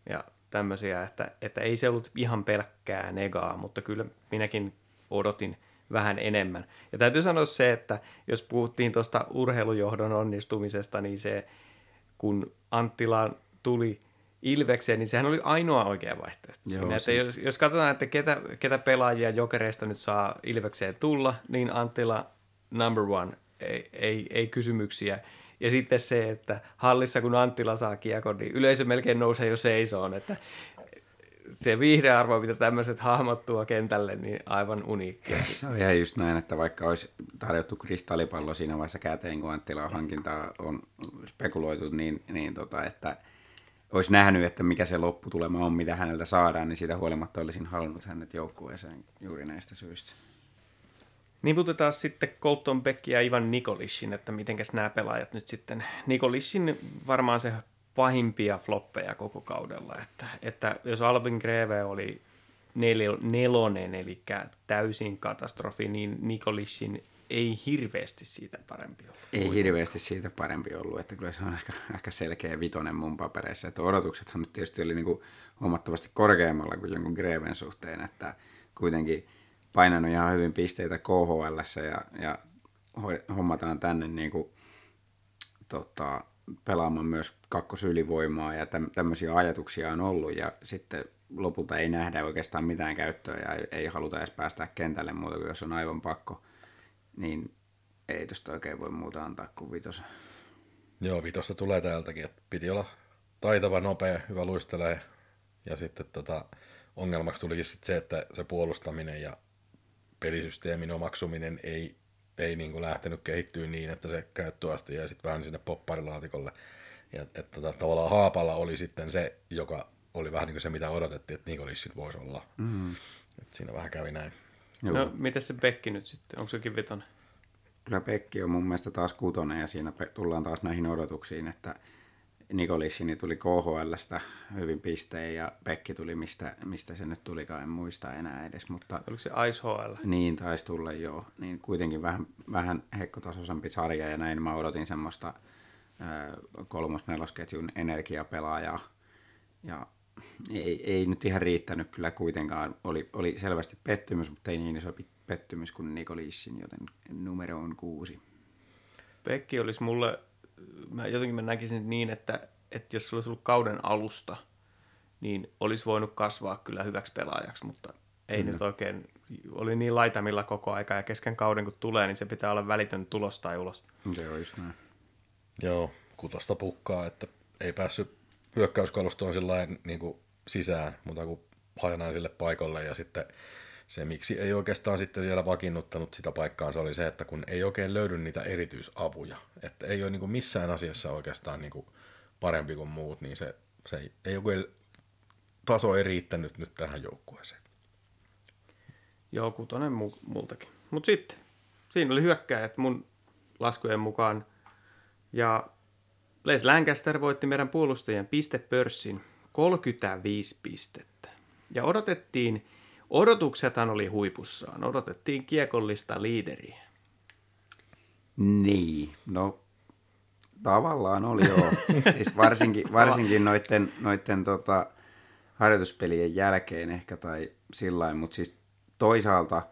ja tämmöisiä, että, että ei se ollut ihan pelkkää negaa, mutta kyllä minäkin odotin vähän enemmän. Ja täytyy sanoa se, että jos puhuttiin tuosta urheilujohdon onnistumisesta, niin se, kun Anttila tuli Ilvekseen, niin sehän oli ainoa oikea vaihtoehto. Joo, Siinä, että siis- jos, jos katsotaan, että ketä, ketä pelaajia jokereista nyt saa Ilvekseen tulla, niin Anttila number one, ei, ei, ei kysymyksiä. Ja sitten se, että hallissa kun Anttila saa kiekon, niin yleisö melkein nousee jo seisoon, että se viihdearvo, mitä tämmöiset hahmot tuo kentälle, niin aivan uniikkia. Se on ihan just näin, että vaikka olisi tarjottu kristallipallo siinä vaiheessa käteen, kun Anttilan hankintaa on spekuloitu, niin, niin tota, että olisi nähnyt, että mikä se lopputulema on, mitä häneltä saadaan, niin siitä huolimatta olisin halunnut hänet joukkueeseen juuri näistä syistä. Niputetaan sitten Colton Beck ja Ivan Nikolishin, että mitenkäs nämä pelaajat nyt sitten. Nikolishin varmaan se pahimpia floppeja koko kaudella, että, että jos Alvin Greve oli nel, nelonen, eli täysin katastrofi, niin Nikolishin ei hirveästi siitä parempi ollut. Ei hirveästi siitä parempi ollut, että kyllä se on ehkä, ehkä selkeä vitonen mun papereissa. Että odotuksethan nyt tietysti oli niin kuin huomattavasti korkeammalla kuin jonkun Greven suhteen, että kuitenkin painanut ihan hyvin pisteitä KHL ja, ja hommataan tänne niin kuin, tota, pelaamaan myös kakkosylivoimaa ja täm, tämmöisiä ajatuksia on ollut ja sitten lopulta ei nähdä oikeastaan mitään käyttöä ja ei, ei haluta edes päästä kentälle muuta kuin jos on aivan pakko, niin ei tosta oikein voi muuta antaa kuin vitosen. Joo, vitosta tulee täältäkin, että piti olla taitava, nopea, hyvä luistelee. Ja sitten tota, ongelmaksi tulikin sit se, että se puolustaminen ja pelisysteemin omaksuminen ei, ei niin kuin lähtenyt kehittyä niin, että se käyttöaste jäi sitten vähän sinne popparilaatikolle. Ja et, tota, tavallaan Haapalla oli sitten se, joka oli vähän niin kuin se, mitä odotettiin, että Nikolissit voisi olla. Mm. Et siinä vähän kävi näin. Joo. No, miten se Bekki nyt sitten? Onko sekin vitonen? Kyllä Pekki on mun mielestä taas kutonen ja siinä tullaan taas näihin odotuksiin, että Nikolissini tuli KHLstä hyvin pisteen ja Pekki tuli mistä, mistä se nyt tulikaan, en muista enää edes, mutta Oliko se Ice HL? niin taisi tulla joo, niin kuitenkin vähän, vähän heikkotasoisempi sarja ja näin mä odotin semmoista kolmos-nelosketjun energiapelaajaa ja ei, ei nyt ihan riittänyt kyllä kuitenkaan, oli, oli selvästi pettymys, mutta ei niin iso pettymys kuin Nikolissin, joten numero on kuusi. Pekki olisi mulle, mä jotenkin mä näkisin niin, että, että jos se olisi ollut kauden alusta, niin olisi voinut kasvaa kyllä hyväksi pelaajaksi, mutta ei mm. nyt oikein, oli niin laitamilla koko aika ja kesken kauden kun tulee, niin se pitää olla välitön tulos tai ulos. Se on just näin. Joo, kutosta pukkaa, että ei päässyt hyökkäyskalustoon sillä niin kuin sisään, mutta kuin hajanaisille paikoille ja sitten se, miksi ei oikeastaan sitten siellä vakiinnuttanut sitä paikkaansa, oli se, että kun ei oikein löydy niitä erityisavuja, että ei ole niin kuin missään asiassa oikeastaan niin kuin parempi kuin muut, niin se, se ei, ei oikein, taso ei riittänyt nyt tähän joukkueeseen. Joo, kutonen mu- multakin. Mutta sitten, siinä oli hyökkäjät mun laskujen mukaan. Ja Les Lancaster voitti meidän puolustajien pistepörssin 35 pistettä. Ja odotettiin, odotuksethan oli huipussaan, odotettiin kiekollista liideriä. Niin, no tavallaan oli joo. (laughs) siis varsinkin, varsinkin noitten, noitten tota, harjoituspelien jälkeen ehkä tai sillä mutta siis toisaalta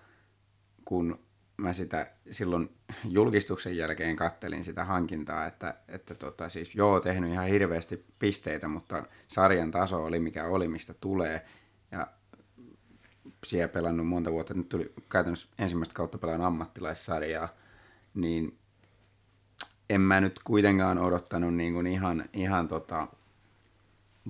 kun mä sitä silloin julkistuksen jälkeen kattelin sitä hankintaa, että, että tota, siis joo, tehnyt ihan hirveästi pisteitä, mutta sarjan taso oli mikä oli, mistä tulee. Ja siellä pelannut monta vuotta, nyt tuli käytännössä ensimmäistä kautta pelaan ammattilaissarjaa, niin en mä nyt kuitenkaan odottanut niin kuin ihan, ihan tota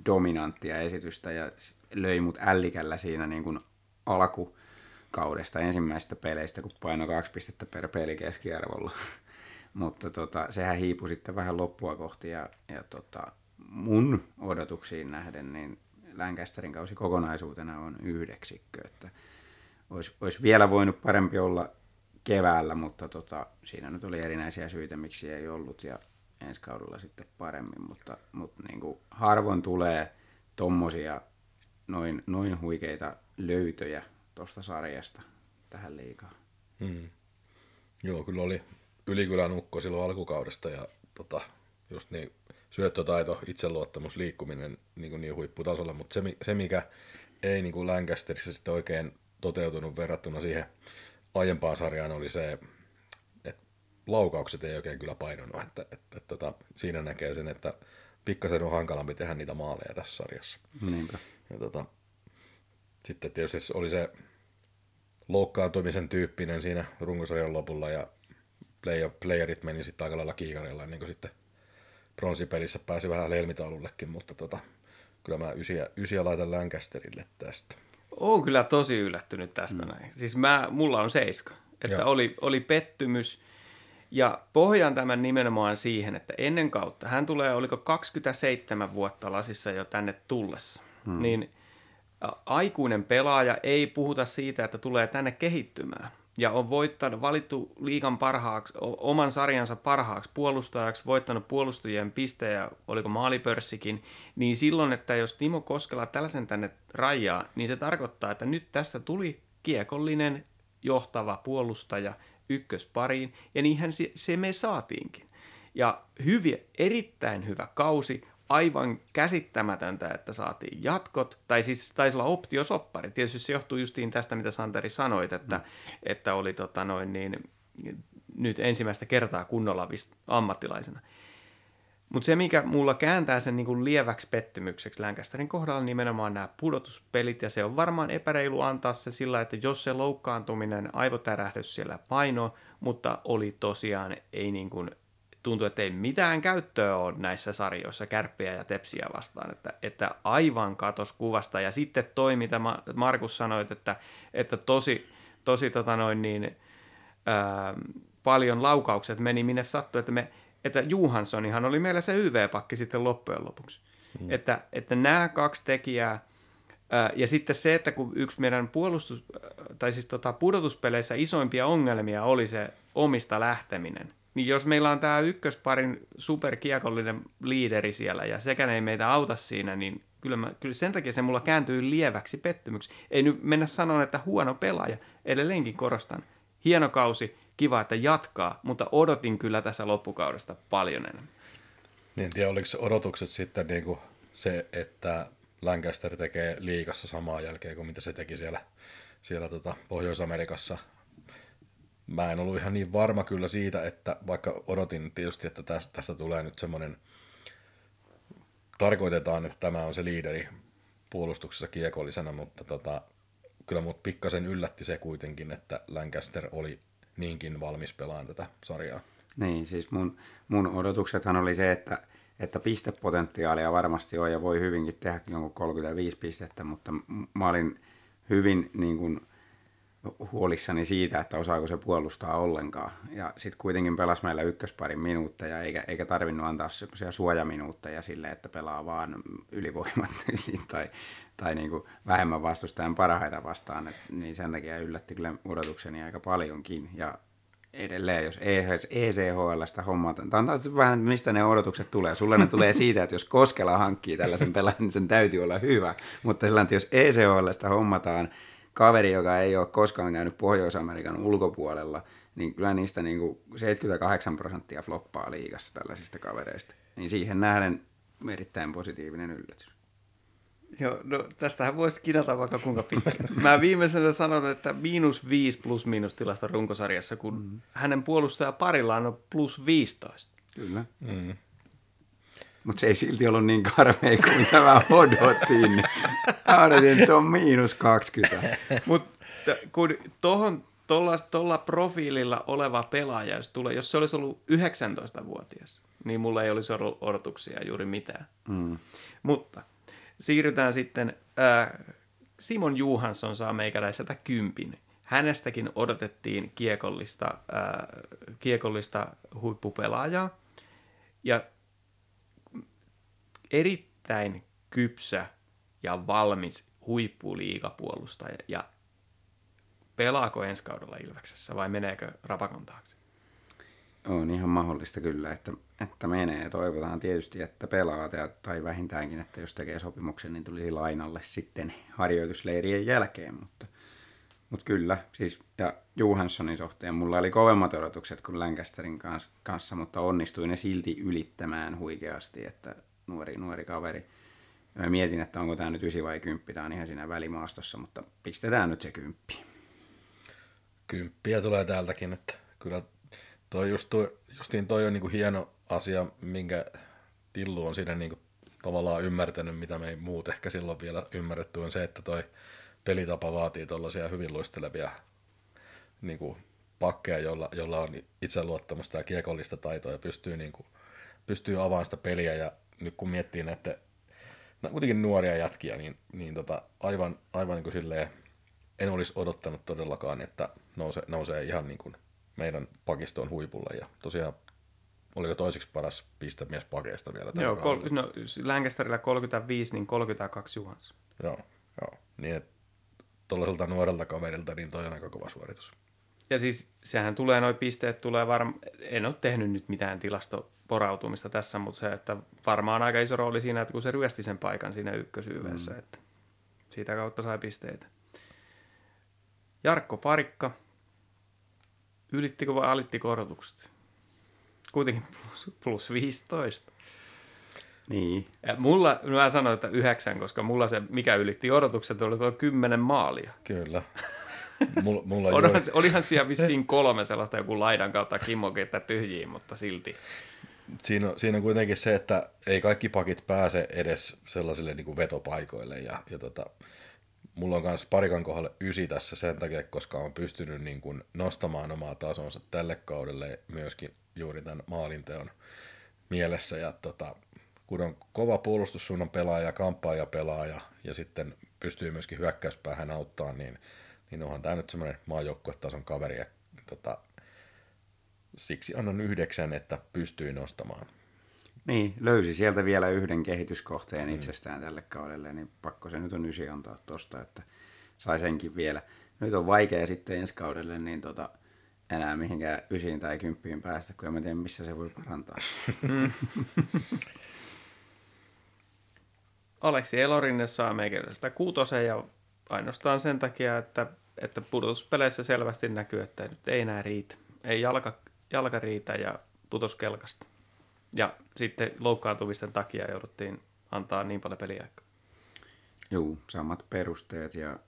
dominanttia esitystä ja löi mut ällikällä siinä niin kuin alkukaudesta ensimmäisistä peleistä, kun paino kaksi pistettä per peli keskiarvolla. (laughs) Mutta tota, sehän hiipui sitten vähän loppua kohti ja, ja tota, mun odotuksiin nähden niin Lancasterin kausi kokonaisuutena on yhdeksikkö, että olisi, olisi vielä voinut parempi olla keväällä, mutta tota, siinä nyt oli erinäisiä syitä, miksi ei ollut ja ensi kaudella sitten paremmin, mutta, mutta niin kuin harvoin tulee tommosia noin, noin huikeita löytöjä tuosta sarjasta tähän liikaan. Hmm. Joo, kyllä oli ylikylän ukko silloin alkukaudesta ja tota, just niin syöttötaito, itseluottamus, liikkuminen niin, niin huipputasolla, mutta se, se mikä ei niin kuin Lancasterissa sitten oikein toteutunut verrattuna siihen aiempaan sarjaan oli se, että laukaukset ei oikein kyllä painonut, että, että, että, että tota, siinä näkee sen, että pikkasen on hankalampi tehdä niitä maaleja tässä sarjassa. Niinpä. Ja tota, sitten tietysti oli se loukkaantumisen tyyppinen siinä runkosarjan lopulla ja play, playerit meni sitten aika lailla kiikarilla ennen kuin sitten pronsipelissä pääsi vähän helmitaulullekin, mutta tota, kyllä mä ysiä, ysiä laitan Lancasterille tästä. Oon kyllä tosi yllättynyt tästä mm. näin. Siis mä, mulla on seiska. Että oli, oli pettymys. Ja pohjaan tämän nimenomaan siihen, että ennen kautta, hän tulee, oliko 27 vuotta lasissa jo tänne tullessa, hmm. niin aikuinen pelaaja ei puhuta siitä, että tulee tänne kehittymään ja on voittanut, valittu liikan parhaaksi, oman sarjansa parhaaksi puolustajaksi, voittanut puolustajien pistejä, oliko maalipörssikin, niin silloin, että jos Timo Koskela tällaisen tänne rajaa, niin se tarkoittaa, että nyt tästä tuli kiekollinen johtava puolustaja ykköspariin, ja niinhän se, se me saatiinkin. Ja hyviä, erittäin hyvä kausi, aivan käsittämätöntä, että saatiin jatkot, tai siis taisi olla optiosoppari. Tietysti se johtuu justiin tästä, mitä Santeri sanoit, että, mm. että oli tota noin niin, nyt ensimmäistä kertaa kunnolla ammattilaisena. Mutta se, mikä mulla kääntää sen niin kuin lieväksi pettymykseksi Lancasterin kohdalla, on nimenomaan nämä pudotuspelit, ja se on varmaan epäreilu antaa se sillä, että jos se loukkaantuminen, aivotärähdys siellä paino, mutta oli tosiaan ei niin kuin tuntuu, että ei mitään käyttöä ole näissä sarjoissa kärppiä ja tepsiä vastaan, että, että aivan katos kuvasta. Ja sitten toi, mitä Markus sanoit, että, että tosi, tosi tota noin niin, ää, paljon laukaukset meni minne sattui, että, me, että Johanssonihan oli meillä se YV-pakki sitten loppujen lopuksi. Hmm. Että, että nämä kaksi tekijää, ja sitten se, että kun yksi meidän puolustus, tai siis tota, pudotuspeleissä isoimpia ongelmia oli se omista lähteminen – niin jos meillä on tämä ykkösparin superkiekollinen liideri siellä ja sekään ei meitä auta siinä, niin kyllä, mä, kyllä sen takia se mulla kääntyy lieväksi pettymyksi. Ei nyt mennä sanoa, että huono pelaaja, edelleenkin korostan. Hieno kausi, kiva, että jatkaa, mutta odotin kyllä tässä loppukaudesta paljon enemmän. Niin, en tiedä, oliko se odotukset sitten niin kuin se, että Lancaster tekee liikassa samaa jälkeen kuin mitä se teki siellä, siellä tota Pohjois-Amerikassa mä en ollut ihan niin varma kyllä siitä, että vaikka odotin tietysti, että tästä, tulee nyt semmoinen, tarkoitetaan, että tämä on se liideri puolustuksessa kiekollisena, mutta tota, kyllä mut pikkasen yllätti se kuitenkin, että Lancaster oli niinkin valmis pelaamaan tätä sarjaa. Niin, siis mun, mun odotuksethan oli se, että, että pistepotentiaalia varmasti on ja voi hyvinkin tehdä jonkun 35 pistettä, mutta mä olin hyvin niin kuin, huolissani siitä, että osaako se puolustaa ollenkaan. Ja sitten kuitenkin pelasi meillä ykkösparin minuutteja, eikä, eikä tarvinnut antaa semmoisia suojaminuutteja sille, että pelaa vaan ylivoimat (laughs) tai, tai niin kuin vähemmän vastustajan parhaita vastaan. Et, niin sen takia yllätti kyllä odotukseni aika paljonkin. Ja edelleen, jos ECHLstä hommataan, tämä on vähän, mistä ne odotukset tulee. Sulle ne tulee siitä, että jos Koskela hankkii tällaisen pelaajan, niin sen täytyy olla hyvä. Mutta sillä jos ECHLstä hommataan kaveri, joka ei ole koskaan käynyt Pohjois-Amerikan ulkopuolella, niin kyllä niistä niin kuin 78 prosenttia floppaa liigassa tällaisista kavereista. Niin siihen nähden erittäin positiivinen yllätys. Joo, no tästähän voisi kinata vaikka kuinka pitkään. Mä viimeisenä sanon, että miinus 5 plus miinus tilasta runkosarjassa, kun mm. hänen puolustaja parillaan on plus 15. Kyllä. Mm. Mutta se ei silti ollut niin karmea kuin mitä mä odotin. (laughs) Mä odotin, että se on miinus 20. Mutta kun tohon, tolla, tolla profiililla oleva pelaaja, jos, tulee, jos se olisi ollut 19-vuotias, niin mulla ei olisi ollut odotuksia juuri mitään. Mm. Mutta siirrytään sitten, äh, Simon Juhansson saa meikäläiseltä kympin. Hänestäkin odotettiin kiekollista, äh, kiekollista huippupelaajaa. Ja erittäin kypsä ja valmis huippuliigapuolustaja. Ja pelaako ensi kaudella Ilveksessä vai meneekö Rapakon taakse? On ihan mahdollista kyllä, että, että menee. Toivotaan tietysti, että pelaa tai, vähintäänkin, että jos tekee sopimuksen, niin tulisi lainalle sitten harjoitusleirien jälkeen. Mutta, mutta kyllä, siis, ja Johanssonin suhteen mulla oli kovemmat odotukset kuin Lancasterin kanssa, mutta onnistuin ne silti ylittämään huikeasti, että nuori, nuori kaveri. Ja mä mietin, että onko tämä nyt 9 vai 10, tämä on ihan siinä välimaastossa, mutta pistetään nyt se kymppi. Kymppiä tulee täältäkin, että kyllä toi just toi, justiin toi on niinku hieno asia, minkä Tillu on siinä niinku tavallaan ymmärtänyt, mitä me ei muut ehkä silloin vielä ymmärretty, on se, että toi pelitapa vaatii tuollaisia hyvin luistelevia niinku pakkeja, jolla, jolla on itseluottamusta ja kiekollista taitoa ja pystyy, niinku, pystyy avaamaan sitä peliä ja nyt kun miettii näitä no, kuitenkin nuoria jätkiä, niin, niin tota, aivan, aivan niin kuin silleen, en olisi odottanut todellakaan, että nousee, nousee ihan niin kuin meidän pakistoon huipulle. Ja tosiaan, oliko toiseksi paras pistemies pakeista vielä tällä Joo, kol- no, Lancasterilla 35, niin 32 Juhans. Joo, joo. Niin, tuollaiselta nuorelta kaverilta, niin toi on aika kova suoritus. Ja siis sehän tulee, noin pisteet tulee varmaan, en ole tehnyt nyt mitään tilastoporautumista tässä, mutta se, että varmaan aika iso rooli siinä, että kun se ryösti sen paikan siinä ykkösyyveessä, mm. että siitä kautta sai pisteitä. Jarkko Parikka, ylittikö vai alitti korotukset? Kuitenkin plus, plus 15. Niin. Ja mulla, mä sanoin, että yhdeksän, koska mulla se, mikä ylitti odotukset, oli tuo kymmenen maalia. Kyllä. (laughs) Mulla, mulla Olihan, juuri... olihan siellä vissiin kolme sellaista joku laidan kautta kimmoketta tyhjiin, mutta silti. Siinä on, siinä on kuitenkin se, että ei kaikki pakit pääse edes sellaisille niin kuin vetopaikoille. Ja, ja tota, mulla on myös parikan kohdalle ysi tässä sen takia, koska on pystynyt niin kuin nostamaan omaa tasonsa tälle kaudelle myöskin juuri tämän maalinteon mielessä. Ja tota, kun on kova puolustussuunnan pelaaja, kamppaaja pelaaja ja sitten pystyy myöskin hyökkäyspäähän auttaa, niin – niin onhan tämä nyt semmoinen maajoukkuetason kaveri, ja tota, siksi annan yhdeksän, että pystyy nostamaan. Niin, löysi sieltä vielä yhden kehityskohteen mm. itsestään tälle kaudelle, niin pakko se nyt on ysi antaa tosta, että sai senkin vielä. Nyt on vaikea sitten ensi kaudelle, niin tota, enää mihinkään ysiin tai kymppiin päästä, kun en mä tiedä, missä se voi parantaa. Mm. (laughs) Aleksi Elorinne saa meikäläisestä kuutosen ja ainoastaan sen takia, että että pudotuspeleissä selvästi näkyy, että nyt ei enää riitä. Ei jalka, jalka riitä ja putos kelkasta. Ja sitten loukkaantuvisten takia jouduttiin antaa niin paljon peliaikaa. Joo, samat perusteet ja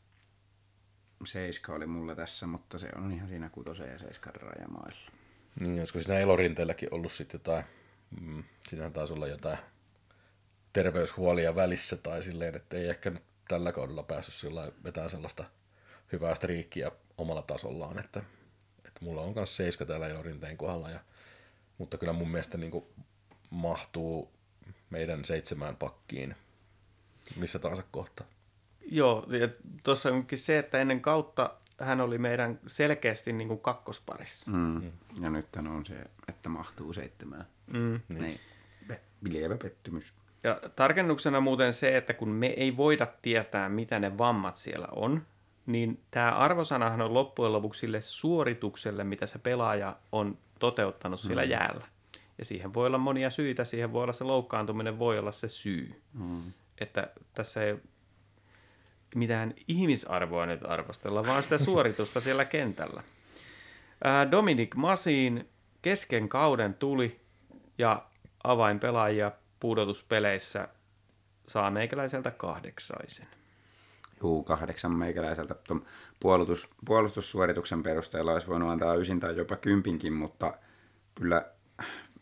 seiska oli mulla tässä, mutta se on ihan siinä kutosen ja seiskan rajamailla. Niin, olisiko siinä elorinteelläkin ollut sitten jotain, mm, siinä taisi olla jotain terveyshuolia välissä tai silleen, että ei ehkä nyt tällä kaudella päässyt sillä vetää sellaista hyvää striikkiä omalla tasollaan, että, että mulla on myös seiska täällä jo rinteen kohdalla, ja, mutta kyllä mun mielestä niin kuin mahtuu meidän seitsemään pakkiin missä tahansa kohta. Joo, ja tuossa onkin se, että ennen kautta hän oli meidän selkeästi niin kuin kakkosparissa. Mm. Mm. Ja nyt on se, että mahtuu seitsemään. Mm. Niin. Lievä pettymys. Ja tarkennuksena muuten se, että kun me ei voida tietää, mitä ne vammat siellä on, niin tämä arvosanahan on loppujen lopuksi sille suoritukselle, mitä se pelaaja on toteuttanut sillä mm. jäällä. Ja siihen voi olla monia syitä, siihen voi olla se loukkaantuminen, voi olla se syy. Mm. Että tässä ei mitään ihmisarvoa nyt arvostella, vaan sitä suoritusta (laughs) siellä kentällä. Dominic Masiin kesken kauden tuli ja avainpelaajia pudotuspeleissä saa meikäläiseltä kahdeksaisen. Juu, kahdeksan meikäläiseltä. puolustus, puolustussuorituksen perusteella olisi voinut antaa ysin tai jopa kympinkin, mutta kyllä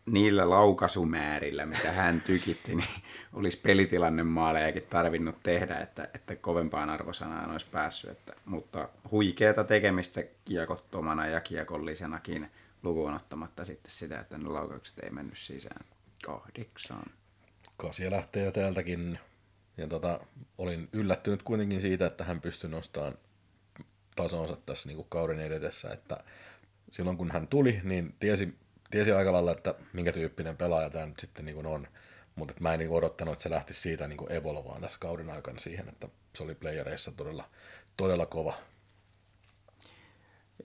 niillä laukaisumäärillä, mitä hän tykitti, niin olisi pelitilanne maalejakin tarvinnut tehdä, että, että kovempaan arvosanaan olisi päässyt. Että, mutta huikeata tekemistä kiekottomana ja kiekollisenakin lukuun ottamatta sitten sitä, että ne laukaukset ei mennyt sisään kahdeksaan. Kasia lähtee täältäkin. Ja tota, olin yllättynyt kuitenkin siitä, että hän pystyi nostamaan tasonsa tässä niin kuin kauden edetessä, että silloin kun hän tuli, niin tiesi, tiesi aika lailla, että minkä tyyppinen pelaaja tämä nyt sitten niin kuin on. Mutta mä en niin odottanut, että se lähti siitä niin evolvaan tässä kauden aikana siihen, että se oli playereissa todella, todella kova.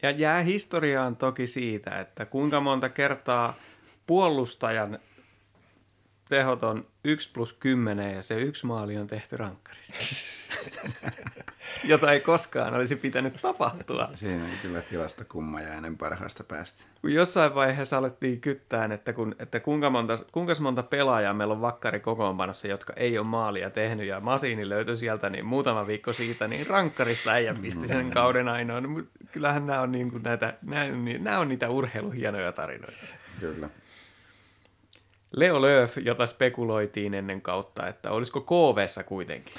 Ja jää historiaan toki siitä, että kuinka monta kertaa puolustajan tehot on 1 plus 10 ja se yksi maali on tehty rankkarista. (laughs) Jota ei koskaan olisi pitänyt tapahtua. Siinä on kyllä tilasta kummajainen parhaasta päästä. Kun jossain vaiheessa alettiin kyttään, että, kun, että kuinka, monta, kuinka monta pelaajaa meillä on vakkari kokoonpanossa, jotka ei ole maalia tehnyt, ja Masiini löytyi sieltä niin muutama viikko siitä, niin rankkarista äijä pisti sen kauden ainoan. Kyllähän nämä on, niin kuin näitä, nämä, nämä on niitä urheiluhienoja tarinoita. Kyllä. Leo Lööf, jota spekuloitiin ennen kautta, että olisiko KVssa kuitenkin.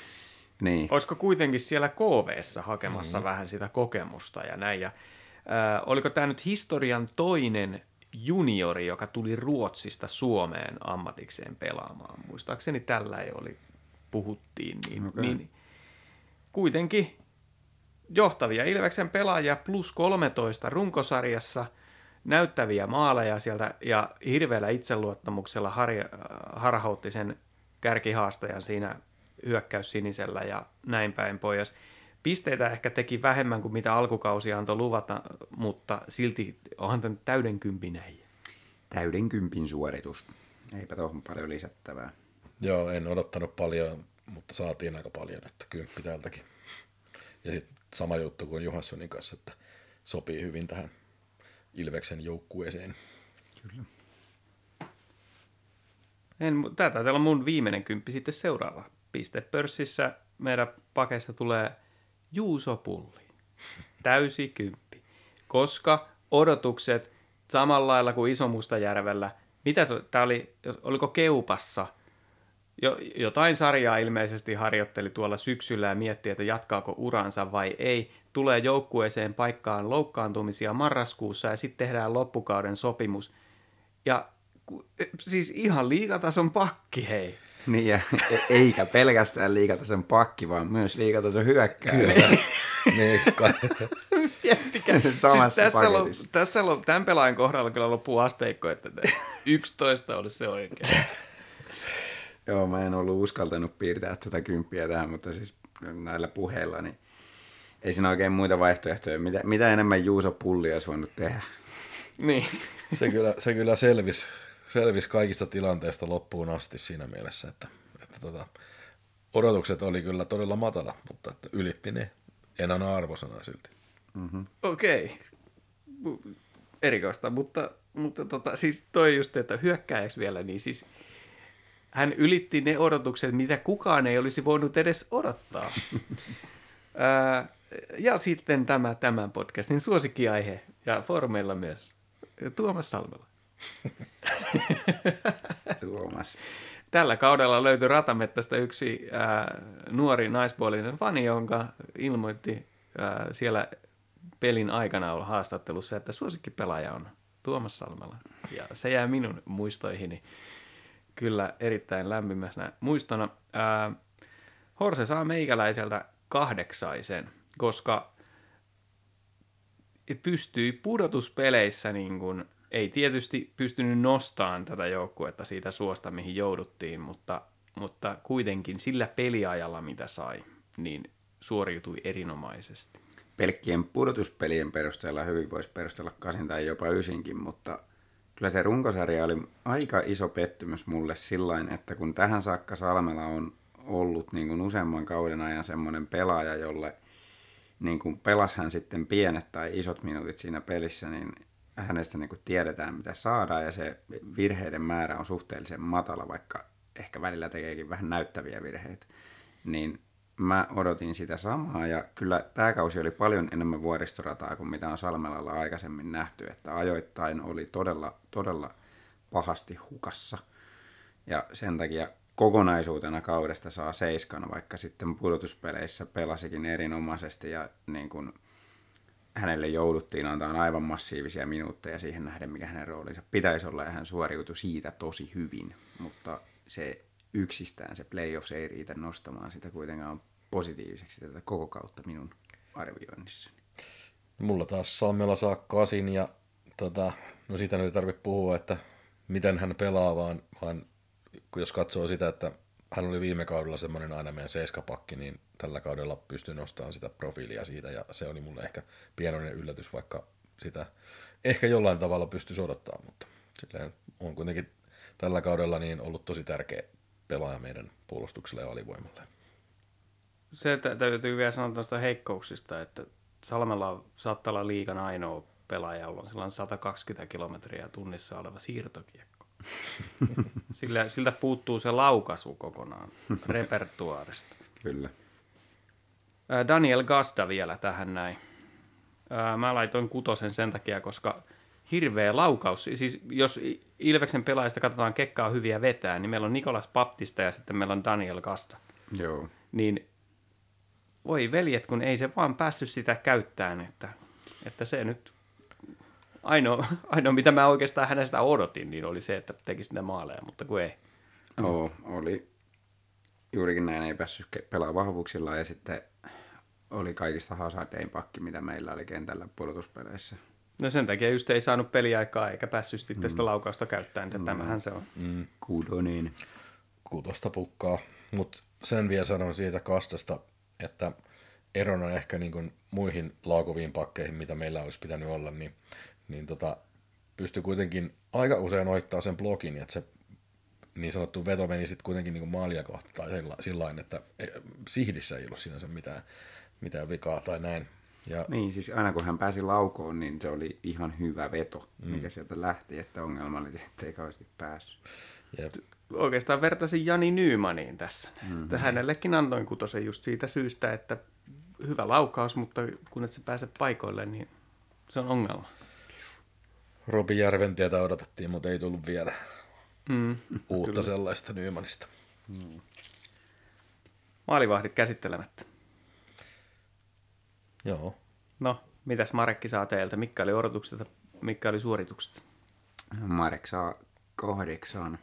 Niin. Olisiko kuitenkin siellä KVssa hakemassa mm-hmm. vähän sitä kokemusta ja näin. Ja, äh, oliko tämä nyt historian toinen juniori, joka tuli Ruotsista Suomeen ammatikseen pelaamaan? Muistaakseni tällä ei oli, puhuttiin. Niin, okay. niin kuitenkin johtavia Ilveksen pelaajia plus 13 runkosarjassa – näyttäviä maaleja sieltä ja hirveällä itseluottamuksella har, harhautti sen kärkihaastajan siinä hyökkäys sinisellä ja näin päin pois. Pisteitä ehkä teki vähemmän kuin mitä alkukausi antoi luvata, mutta silti onhan tämä täyden kympin näin. Täyden kympin suoritus. Eipä tuohon paljon lisättävää. Joo, en odottanut paljon, mutta saatiin aika paljon, että kymppi täältäkin. Ja sitten sama juttu kuin Johanssonin kanssa, että sopii hyvin tähän Ilveksen joukkueeseen. Kyllä. En, tämä taitaa olla mun viimeinen kymppi sitten seuraava. Pistepörssissä meidän pakeista tulee Juuso Pulli. Täysi kymppi. Koska odotukset samalla lailla kuin Isomustajärvellä, mitä se, tämä oli, oliko Keupassa, jo, jotain sarjaa ilmeisesti harjoitteli tuolla syksyllä ja mietti, että jatkaako uransa vai ei tulee joukkueeseen paikkaan loukkaantumisia marraskuussa ja sitten tehdään loppukauden sopimus. Ja siis ihan liikatason pakki, hei. Niin, ja e- eikä pelkästään liikatason pakki, vaan myös liikatason hyökkääjä. niin, (laughs) Miettikää. siis tässä, lo, tässä lo, tämän pelaajan kohdalla kyllä loppuu asteikko, että 11 olisi se oikein. Joo, mä en ollut uskaltanut piirtää tuota kymppiä tähän, mutta siis näillä puheilla, niin ei siinä oikein muita vaihtoehtoja. Mitä, mitä enemmän Juuso Pulli olisi voinut tehdä? Niin. Se kyllä, se kyllä selvisi, selvisi kaikista tilanteista loppuun asti siinä mielessä, että, että tota, odotukset oli kyllä todella matalat, mutta että ylitti ne. En anna arvosana silti. Mm-hmm. Okei. Okay. Erikoista, mutta, mutta tota, siis toi just, että hyökkääjäksi vielä, niin siis hän ylitti ne odotukset, mitä kukaan ei olisi voinut edes odottaa. (laughs) Ja sitten tämä tämän podcastin suosikkiaihe ja formeilla myös. Tuomas Salmela. (laughs) Tuomas. Tällä kaudella löytyi Ratamettästä yksi ää, nuori naispuolinen fani, jonka ilmoitti ää, siellä pelin aikana olla haastattelussa, että suosikkipelaaja on Tuomas Salmela. Ja se jää minun muistoihini kyllä erittäin lämpimässä muistona. Ää, Horse saa meikäläiseltä kahdeksaisen koska pystyi pudotuspeleissä niin kuin, ei tietysti pystynyt nostamaan tätä joukkuetta siitä suosta, mihin jouduttiin, mutta, mutta kuitenkin sillä peliajalla, mitä sai, niin suoriutui erinomaisesti. Pelkkien pudotuspelien perusteella hyvin voisi perustella kasin tai jopa ysinkin, mutta kyllä se runkosarja oli aika iso pettymys mulle sillain, että kun tähän saakka Salmela on ollut niin kuin useamman kauden ajan semmoinen pelaaja, jolle – niin kuin pelas hän sitten pienet tai isot minuutit siinä pelissä, niin hänestä niin kuin tiedetään, mitä saadaan, ja se virheiden määrä on suhteellisen matala, vaikka ehkä välillä tekeekin vähän näyttäviä virheitä. Niin mä odotin sitä samaa, ja kyllä tämä kausi oli paljon enemmän vuoristorataa kuin mitä on Salmelalla aikaisemmin nähty, että ajoittain oli todella, todella pahasti hukassa. Ja sen takia kokonaisuutena kaudesta saa seiskan, vaikka sitten pudotuspeleissä pelasikin erinomaisesti ja niin kuin hänelle jouduttiin antaa aivan massiivisia minuutteja siihen nähden, mikä hänen roolinsa pitäisi olla, ja hän suoriutui siitä tosi hyvin, mutta se yksistään se playoffs ei riitä nostamaan sitä kuitenkaan positiiviseksi tätä koko kautta minun arvioinnissani. Mulla taas Salmela saa kasin ja tota, no siitä nyt ei tarvitse puhua, että miten hän pelaa, vaan, vaan jos katsoo sitä, että hän oli viime kaudella semmoinen aina meidän seiskapakki, niin tällä kaudella pystyy nostamaan sitä profiilia siitä, ja se oli mulle ehkä pienoinen yllätys, vaikka sitä ehkä jollain tavalla pystyy odottaa, mutta silleen on kuitenkin tällä kaudella niin ollut tosi tärkeä pelaaja meidän puolustukselle ja alivoimalle. Se täytyy vielä sanoa tuosta heikkouksista, että Salmella saattaa olla liikan ainoa pelaaja, jolla on sellainen 120 kilometriä tunnissa oleva siirtokiekko. (laughs) Sillä, siltä puuttuu se laukaisu kokonaan repertuaarista. Kyllä. Daniel Gasta vielä tähän näin. Mä laitoin kutosen sen takia, koska hirveä laukaus. Siis jos Ilveksen pelaajista katsotaan kekkaa hyviä vetää, niin meillä on Nikolas Baptista ja sitten meillä on Daniel Gasta. Joo. Niin voi veljet, kun ei se vaan päässyt sitä käyttämään, että, että se nyt ainoa, (laughs) ainoa, mitä mä oikeastaan hänestä odotin, niin oli se, että teki sitä maaleja, mutta kun ei. Joo, oli juurikin näin, ei päässyt pelaamaan vahvuuksilla ja sitten oli kaikista hazardein pakki, mitä meillä oli kentällä puolustuspeleissä. No sen takia just ei saanut peliaikaa eikä päässyt sitten sitä laukausta käyttämään, että mm. tämähän se on. Mm. Kudonin. Kutosta pukkaa, mutta sen vielä sanon siitä kastasta, että erona ehkä niin kuin muihin laakoviin pakkeihin, mitä meillä olisi pitänyt olla, niin, niin tota, pystyi kuitenkin aika usein oittaa sen blogin, että se niin sanottu veto meni sitten kuitenkin niin kuin maalia kohta tai sillä että sihdissä ei ollut sinänsä mitään, mitään vikaa tai näin. Ja... Niin, siis aina kun hän pääsi laukoon, niin se oli ihan hyvä veto, mm. mikä sieltä lähti, että ongelma oli, että (laughs) ei kauheasti päässyt. Jep. Oikeastaan vertaisin Jani Nymaniin tässä. Mm-hmm. Hänellekin antoin kutosen just siitä syystä, että hyvä laukaus, mutta kun et sä pääse paikoille, niin se on ongelma. Robi Järventietä odotettiin, mutta ei tullut vielä mm, uutta kyllä. sellaista Nymanista. Mm. Maalivahdit käsittelemättä. Joo. No, mitäs Marekki saa teiltä? Mikä oli odotukset ja mikä oli suoritukset? Marek saa kahdeksan.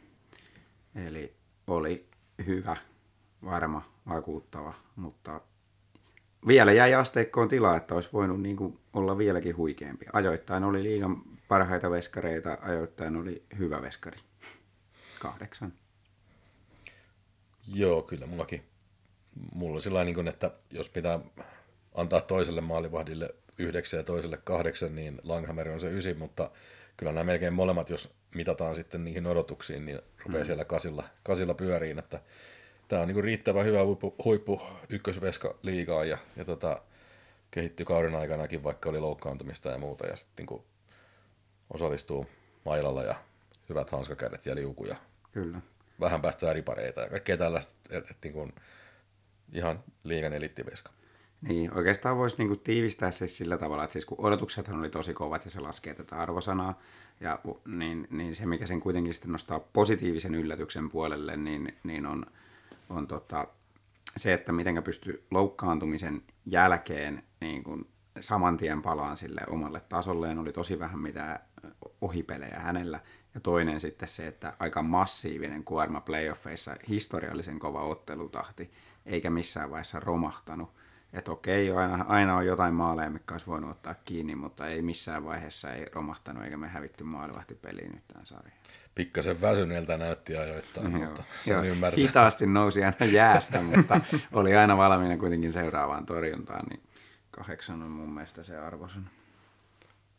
Eli oli hyvä, varma, vakuuttava, mutta vielä jäi asteikkoon tilaa, että olisi voinut niin kuin olla vieläkin huikeampi. Ajoittain oli liigan parhaita veskareita, ajoittain oli hyvä veskari. Kahdeksan. Joo, kyllä mullakin. Mulla on sellainen, niin että jos pitää antaa toiselle maalivahdille yhdeksän ja toiselle kahdeksan, niin Langhammer on se ysi, mutta kyllä nämä melkein molemmat, jos mitataan sitten niihin odotuksiin, niin rupeaa mm. siellä kasilla, kasilla pyöriin, että tämä on niin riittävän hyvä huippu, huippu ykkösveska liigaa ja, ja tota, kehittyi kauden aikanakin, vaikka oli loukkaantumista ja muuta, ja sitten niin osallistuu mailalla ja hyvät hanskakädet ja liukuja. Kyllä. Vähän päästään ripareita ja kaikkea tällaista, että et, niin ihan liigan elittiveska. Niin, oikeastaan voisi niinku tiivistää se sillä tavalla, että siis kun odotuksethan oli tosi kovat ja se laskee tätä arvosanaa, ja, niin, niin se mikä sen kuitenkin sitten nostaa positiivisen yllätyksen puolelle, niin, niin on, on tota, se, että miten pystyy loukkaantumisen jälkeen niin kun saman tien palaan sille omalle tasolleen, oli tosi vähän mitään ohipelejä hänellä. Ja toinen sitten se, että aika massiivinen kuorma playoffeissa, historiallisen kova ottelutahti, eikä missään vaiheessa romahtanut että okei, aina, aina on jotain maaleja, mikä olisi voinut ottaa kiinni, mutta ei missään vaiheessa ei romahtanut eikä me hävitty maalivahtipeliin nyt tämän sarjan. Pikkasen väsyneeltä näytti ajoittain, mm, mutta se on ymmärtää. Hitaasti nousi aina jäästä, mutta oli aina valmiina kuitenkin seuraavaan torjuntaan, niin kahdeksan on mun mielestä se arvosan.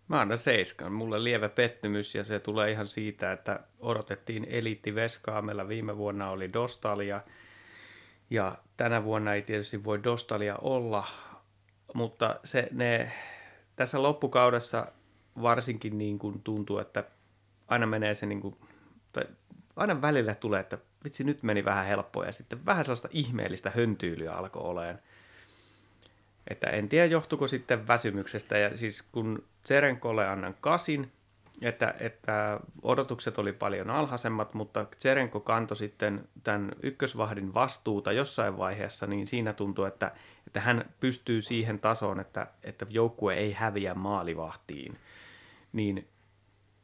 Mä annan seiskan. Mulle lievä pettymys ja se tulee ihan siitä, että odotettiin eliitti Veskaa. Meillä viime vuonna oli Dostalia ja tänä vuonna ei tietysti voi Dostalia olla, mutta se, ne, tässä loppukaudessa varsinkin niin kuin tuntuu, että aina menee se niin kuin, tai aina välillä tulee, että vitsi nyt meni vähän helppoa ja sitten vähän sellaista ihmeellistä höntyylyä alkoi oleen. Että en tiedä johtuko sitten väsymyksestä ja siis kun Tserenkolle annan kasin että, että odotukset oli paljon alhaisemmat, mutta Tserenko kantoi sitten tämän ykkösvahdin vastuuta jossain vaiheessa, niin siinä tuntuu, että, että hän pystyy siihen tasoon, että, että joukkue ei häviä maalivahtiin. Niin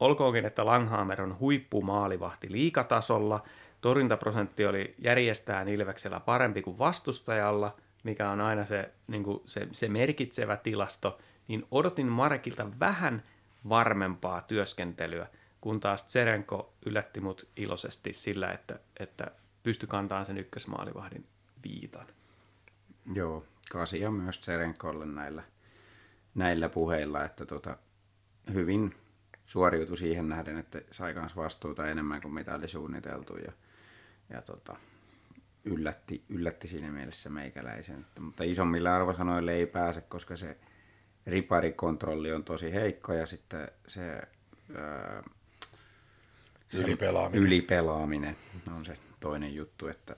olkoonkin, että Langhammer on huippumaalivahti liikatasolla, torjuntaprosentti oli järjestään Ilveksellä parempi kuin vastustajalla, mikä on aina se, niin kuin se, se merkitsevä tilasto, niin odotin Markilta vähän varmempaa työskentelyä, kun taas Tserenko yllätti mut iloisesti sillä, että, että pystyi kantamaan sen ykkösmaalivahdin viitan. Joo, kasia myös Tserenkolle näillä, näillä puheilla, että tota, hyvin suoriutui siihen nähden, että sai myös vastuuta enemmän kuin mitä oli suunniteltu ja, ja tota, yllätti, yllätti siinä mielessä meikäläisen. Että, mutta isommille arvosanoille ei pääse, koska se riparikontrolli on tosi heikko ja sitten se ää, Ylipelaaminen. ylipelaaminen on se toinen juttu, että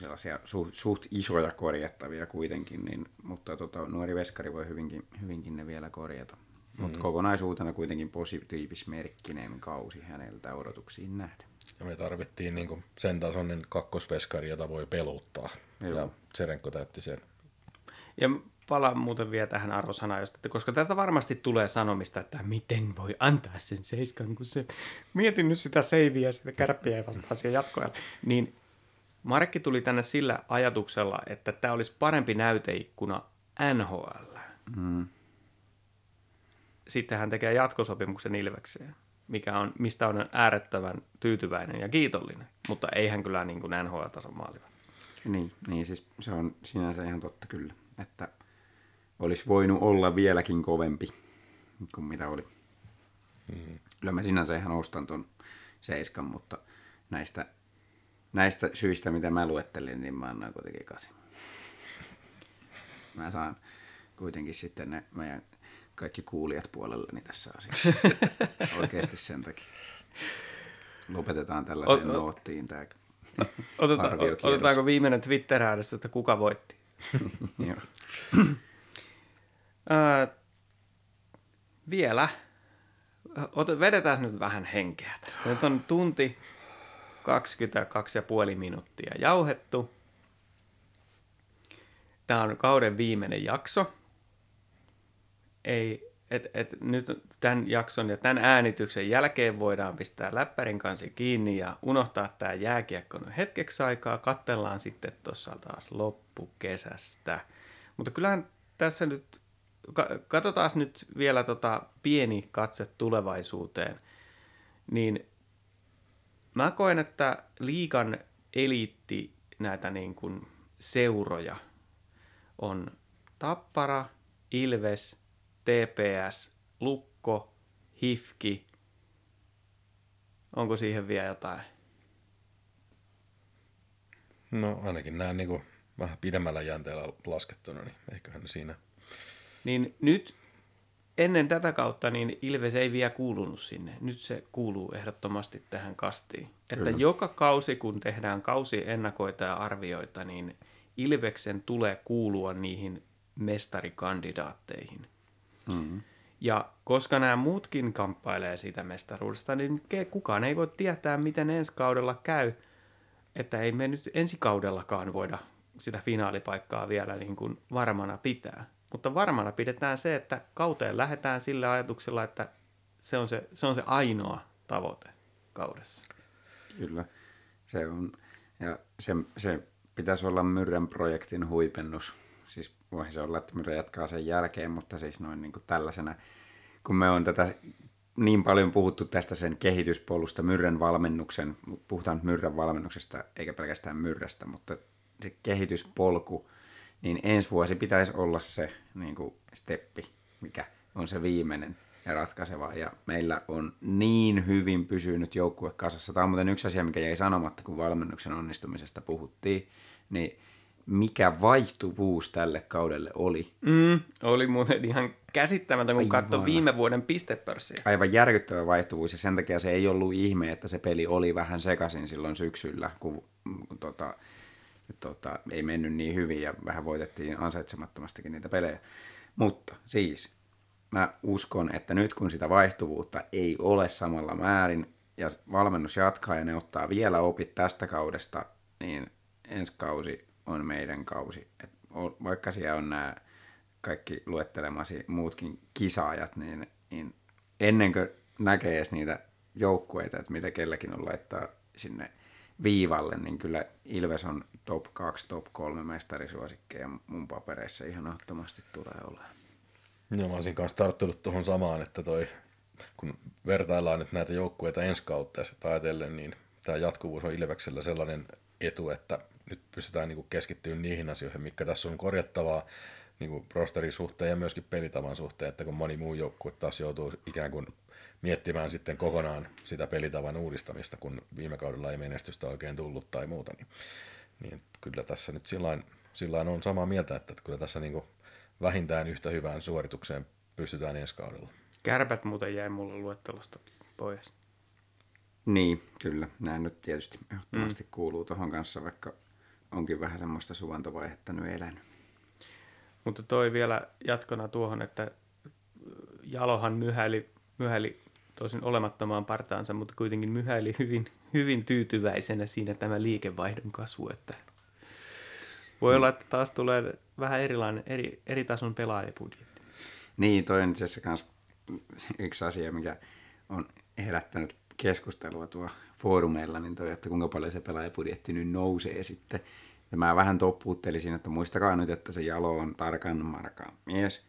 sellaisia suht, suht isoja korjattavia kuitenkin, niin, mutta tota, nuori veskari voi hyvinkin, hyvinkin ne vielä korjata. Mm. Mutta kokonaisuutena kuitenkin positiivismerkkinen kausi häneltä odotuksiin nähden. Ja me tarvittiin niin kuin sen tasoinen kakkosveskari, jota voi peluttaa. Joo. Ja Tserenko täytti sen. Ja palaan muuten vielä tähän arvosanaan, jos- että koska tästä varmasti tulee sanomista, että miten voi antaa sen seiskan, kun se mietin nyt sitä seiviä, sitä kärppiä ja vastaan siihen jatkoajalle. Niin Markki tuli tänne sillä ajatuksella, että tämä olisi parempi näyteikkuna NHL. Mm. Sitten hän tekee jatkosopimuksen Ilvekseen, mikä on, mistä on äärettömän tyytyväinen ja kiitollinen, mutta ei hän kyllä niin kuin NHL-tason maaliva. Niin, niin siis se on sinänsä ihan totta kyllä, että olisi voinut olla vieläkin kovempi kuin mitä oli. Mm. Kyllä mä sinänsä ihan ostan ton seiskan, mutta näistä, näistä syistä, mitä mä luettelin, niin mä annan kuitenkin kasi. Mä saan kuitenkin sitten ne meidän kaikki kuulijat puolelleni tässä asiassa. (laughs) Oikeasti sen takia. Lopetetaan tällaiseen O- o- noottiin tämä (laughs) Oteta, arviokierros. otetaanko viimeinen Twitter-äänestys, että kuka voitti? (laughs) Joo. (clears throat) Vielä. Ota, vedetään nyt vähän henkeä tässä. Nyt on tunti 22,5 minuuttia jauhettu. Tämä on kauden viimeinen jakso. Ei, et, et nyt tämän jakson ja tämän äänityksen jälkeen voidaan pistää läppärin kansi kiinni ja unohtaa tämä jääkiekko nyt hetkeksi aikaa. Kattellaan sitten tuossa taas loppukesästä. Mutta kyllähän tässä nyt, ka- katsotaan nyt vielä tota pieni katse tulevaisuuteen. Niin mä koen, että liikan eliitti näitä niin kuin seuroja on Tappara, Ilves, TPS, Lukko, Hifki. Onko siihen vielä jotain? No ainakin nämä niin kuin vähän pidemmällä jänteellä laskettuna, niin eiköhän ne siinä. Niin nyt ennen tätä kautta niin Ilves ei vielä kuulunut sinne. Nyt se kuuluu ehdottomasti tähän kastiin. Että Kyllä. joka kausi, kun tehdään kausi ennakoita ja arvioita, niin Ilveksen tulee kuulua niihin mestarikandidaatteihin. Mm-hmm. Ja koska nämä muutkin kamppailee siitä mestaruudesta, niin kukaan ei voi tietää, miten ensi kaudella käy. Että ei me nyt ensi kaudellakaan voida sitä finaalipaikkaa vielä niin kuin varmana pitää. Mutta varmana pidetään se, että kauteen lähdetään sillä ajatuksella, että se on se, se, on se ainoa tavoite kaudessa. Kyllä, se on. Ja se, se pitäisi olla Myrrän projektin huipennus. Siis voi se olla, että Myrrä jatkaa sen jälkeen, mutta siis noin niin kuin tällaisena, kun me on tätä niin paljon puhuttu tästä sen kehityspolusta, Myrrän valmennuksen, puhutaan nyt valmennuksesta eikä pelkästään Myrrästä, mutta se kehityspolku, niin ensi vuosi pitäisi olla se niin kuin steppi, mikä on se viimeinen ja ratkaiseva. Ja meillä on niin hyvin pysynyt joukkue kasassa. Tämä on muuten yksi asia, mikä jäi sanomatta, kun valmennuksen onnistumisesta puhuttiin. Niin mikä vaihtuvuus tälle kaudelle oli. Mm, oli muuten ihan käsittämätön, kun katsoi viime vuoden pistepörssiä. Aivan järkyttävä vaihtuvuus ja sen takia se ei ollut ihme, että se peli oli vähän sekaisin silloin syksyllä, kun, kun tota, tota, ei mennyt niin hyvin ja vähän voitettiin ansaitsemattomastikin niitä pelejä. Mutta siis, mä uskon, että nyt kun sitä vaihtuvuutta ei ole samalla määrin ja valmennus jatkaa ja ne ottaa vielä opit tästä kaudesta, niin ensi kausi on meidän kausi. Et vaikka siellä on nämä kaikki luettelemasi muutkin kisaajat, niin, niin ennen kuin näkee edes niitä joukkueita, että mitä kelläkin on laittaa sinne viivalle, niin kyllä Ilves on top 2, top 3 mestarisuosikkeja mun papereissa ihan ottomasti tulee olemaan. Joo, mä olisin kanssa tarttunut tuohon samaan, että toi, kun vertaillaan nyt näitä joukkueita ensi kautta ja ajatellen, niin tämä jatkuvuus on Ilveksellä sellainen etu, että nyt pystytään niin keskittymään niihin asioihin, mikä tässä on korjattavaa niin rosterin suhteen ja myöskin pelitavan suhteen, että kun moni muu joukkue taas joutuu ikään kuin miettimään sitten kokonaan sitä pelitavan uudistamista, kun viime kaudella ei menestystä oikein tullut tai muuta, niin, niin kyllä tässä nyt sillain, sillain on samaa mieltä, että kyllä tässä niin kuin vähintään yhtä hyvään suoritukseen pystytään ensi kaudella. Kärpät muuten jäi mulle luettelosta pois. Niin, kyllä. Nämä nyt tietysti ehdottomasti mm. kuuluu tuohon kanssa, vaikka onkin vähän semmoista suvantovaihetta nyt elänyt. Mutta toi vielä jatkona tuohon, että Jalohan myhäili, myhäili tosin olemattomaan partaansa, mutta kuitenkin myhäili hyvin, hyvin tyytyväisenä siinä tämä liikevaihdon kasvu, että voi mm. olla, että taas tulee vähän erilainen, eri, eri tason pelaajapudjetti. Niin, toi on itse asiassa yksi asia, mikä on herättänyt keskustelua tuo foorumeilla, niin toi, että kuinka paljon se pelaajapudjetti nyt nousee sitten. Ja mä vähän toppuuttelisin, että muistakaa nyt, että se jalo on tarkan markan mies.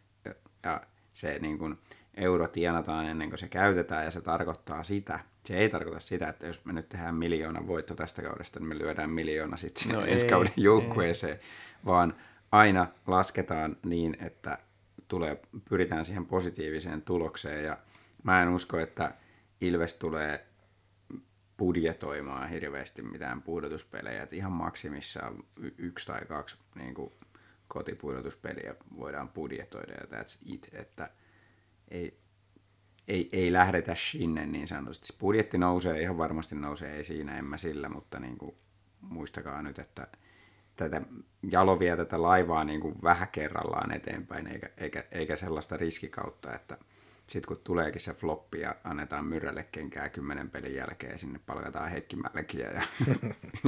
Ja se niin kun, euro tienataan ennen kuin se käytetään ja se tarkoittaa sitä. Se ei tarkoita sitä, että jos me nyt tehdään miljoona voitto tästä kaudesta, niin me lyödään miljoona sitten no ensi kauden joukkueeseen, vaan aina lasketaan niin, että tulee, pyritään siihen positiiviseen tulokseen ja mä en usko, että Ilves tulee budjetoimaan hirveästi mitään pudotuspelejä, että ihan maksimissaan yksi tai kaksi niin kuin kotipudotuspeliä voidaan budjetoida ja that's it, että ei, ei, ei lähdetä sinne niin sanotusti. Budjetti nousee, ihan varmasti nousee, ei siinä, en mä sillä, mutta niin kuin, muistakaa nyt, että tätä jalo vie tätä laivaa niin kuin vähän kerrallaan eteenpäin, eikä, eikä, eikä sellaista riskikautta, että sitten kun tuleekin se floppi ja annetaan Myrrälle kenkää kymmenen pelin jälkeen, sinne palkataan Heikki Mälkiä ja,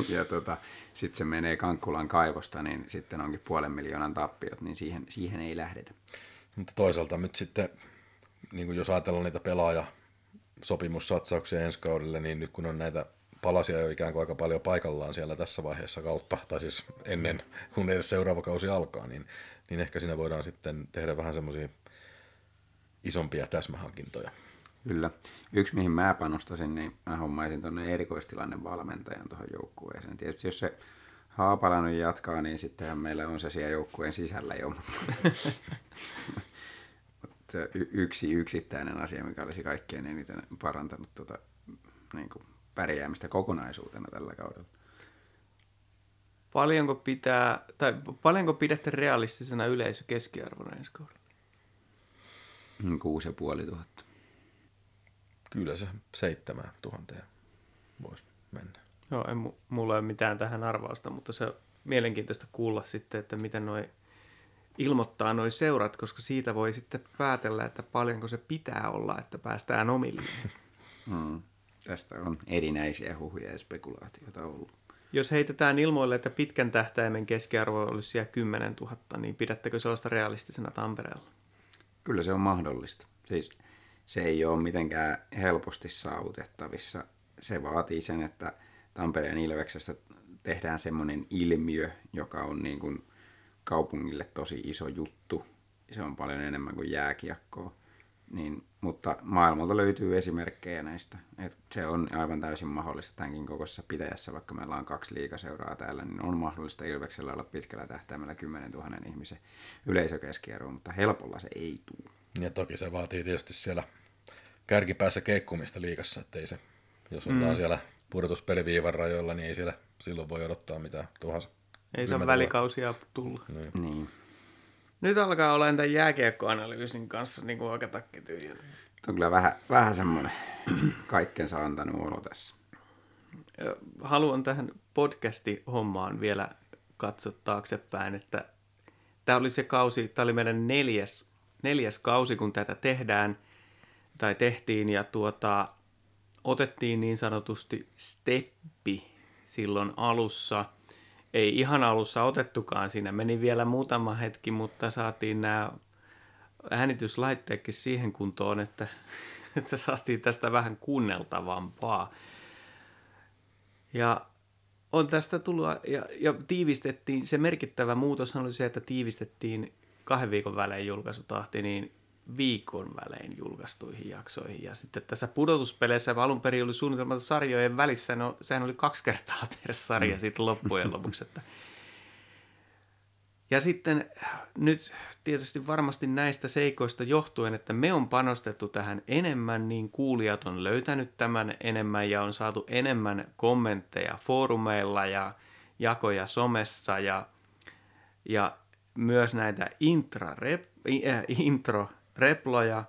(laughs) ja tota, sitten se menee Kankkulan kaivosta, niin sitten onkin puolen miljoonan tappiot, niin siihen, siihen ei lähdetä. Mutta toisaalta nyt sitten, niin kuin jos ajatellaan niitä pelaaja sopimussatsauksia ensi kaudelle, niin nyt kun on näitä palasia jo ikään kuin aika paljon paikallaan siellä tässä vaiheessa kautta, tai siis ennen kun edes seuraava kausi alkaa, niin, niin ehkä siinä voidaan sitten tehdä vähän semmoisia isompia täsmähankintoja. Kyllä. Yksi, mihin mä panostasin, niin mä hommaisin tuonne erikoistilanne valmentajan tuohon joukkueeseen. Tietysti jos se Haapalainen jatkaa, niin sittenhän meillä on se siellä joukkueen sisällä jo, mutta (laughs) se yksi yksittäinen asia, mikä olisi kaikkein eniten parantanut tuota, niin kuin pärjäämistä kokonaisuutena tällä kaudella. Paljonko pitää, tai paljonko pidätte realistisena yleisö keskiarvona ensi kaudella? Kuusi ja puoli tuhatta. Kyllä se seitsemän tuhanteen voisi mennä. Joo, en, mulla ei ole mitään tähän arvausta, mutta se on mielenkiintoista kuulla sitten, että miten noi ilmoittaa noi seurat, koska siitä voi sitten päätellä, että paljonko se pitää olla, että päästään omille. (laughs) Hmm. Tästä on erinäisiä huhuja ja spekulaatioita ollut. Jos heitetään ilmoille, että pitkän tähtäimen keskiarvo olisi siellä 10 000, niin pidättekö sellaista realistisena Tampereella? Kyllä se on mahdollista. Siis se ei ole mitenkään helposti saavutettavissa. Se vaatii sen, että Tampereen Ilveksestä tehdään semmoinen ilmiö, joka on niin kuin kaupungille tosi iso juttu. Se on paljon enemmän kuin jääkiekkoa. Niin, mutta maailmalta löytyy esimerkkejä näistä. Et se on aivan täysin mahdollista tämänkin kokoisessa pitäjässä, vaikka meillä on kaksi liikaseuraa täällä, niin on mahdollista Ilveksellä olla pitkällä tähtäimellä 10 000 ihmisen yleisökeskiarvo, mutta helpolla se ei tule. Ja toki se vaatii tietysti siellä kärkipäässä keikkumista liikassa, ettei se, jos ollaan mm. siellä pudotuspeliviivan rajoilla, niin ei siellä silloin voi odottaa mitään tuhansa. Ei saa välikausia tulla. Niin. niin. Nyt alkaa olla tämän jääkiekkoanalyysin kanssa niin kuin aika takkityhjä. On kyllä vähän, vähän semmoinen kaikkensa antanut olo tässä. Haluan tähän podcasti-hommaan vielä katsoa taaksepäin, että tämä oli se kausi, tämä oli meidän neljäs neljäs kausi, kun tätä tehdään tai tehtiin ja tuota, otettiin niin sanotusti steppi silloin alussa. Ei ihan alussa otettukaan, siinä meni vielä muutama hetki, mutta saatiin nämä äänityslaitteetkin siihen kuntoon, että, että saatiin tästä vähän kuunneltavampaa. Ja on tästä tullut, ja, ja tiivistettiin, se merkittävä muutos oli se, että tiivistettiin kahden viikon välein julkaisutahti, niin viikon välein julkaistuihin jaksoihin. Ja sitten tässä pudotuspeleissä alun perin oli suunnitelma sarjojen välissä, no sehän oli kaksi kertaa per sarja mm. sitten loppujen lopuksi. Että. Ja sitten nyt tietysti varmasti näistä seikoista johtuen, että me on panostettu tähän enemmän, niin kuulijat on löytänyt tämän enemmän ja on saatu enemmän kommentteja foorumeilla ja jakoja somessa ja, ja myös näitä intra-rep, äh, intro reploja.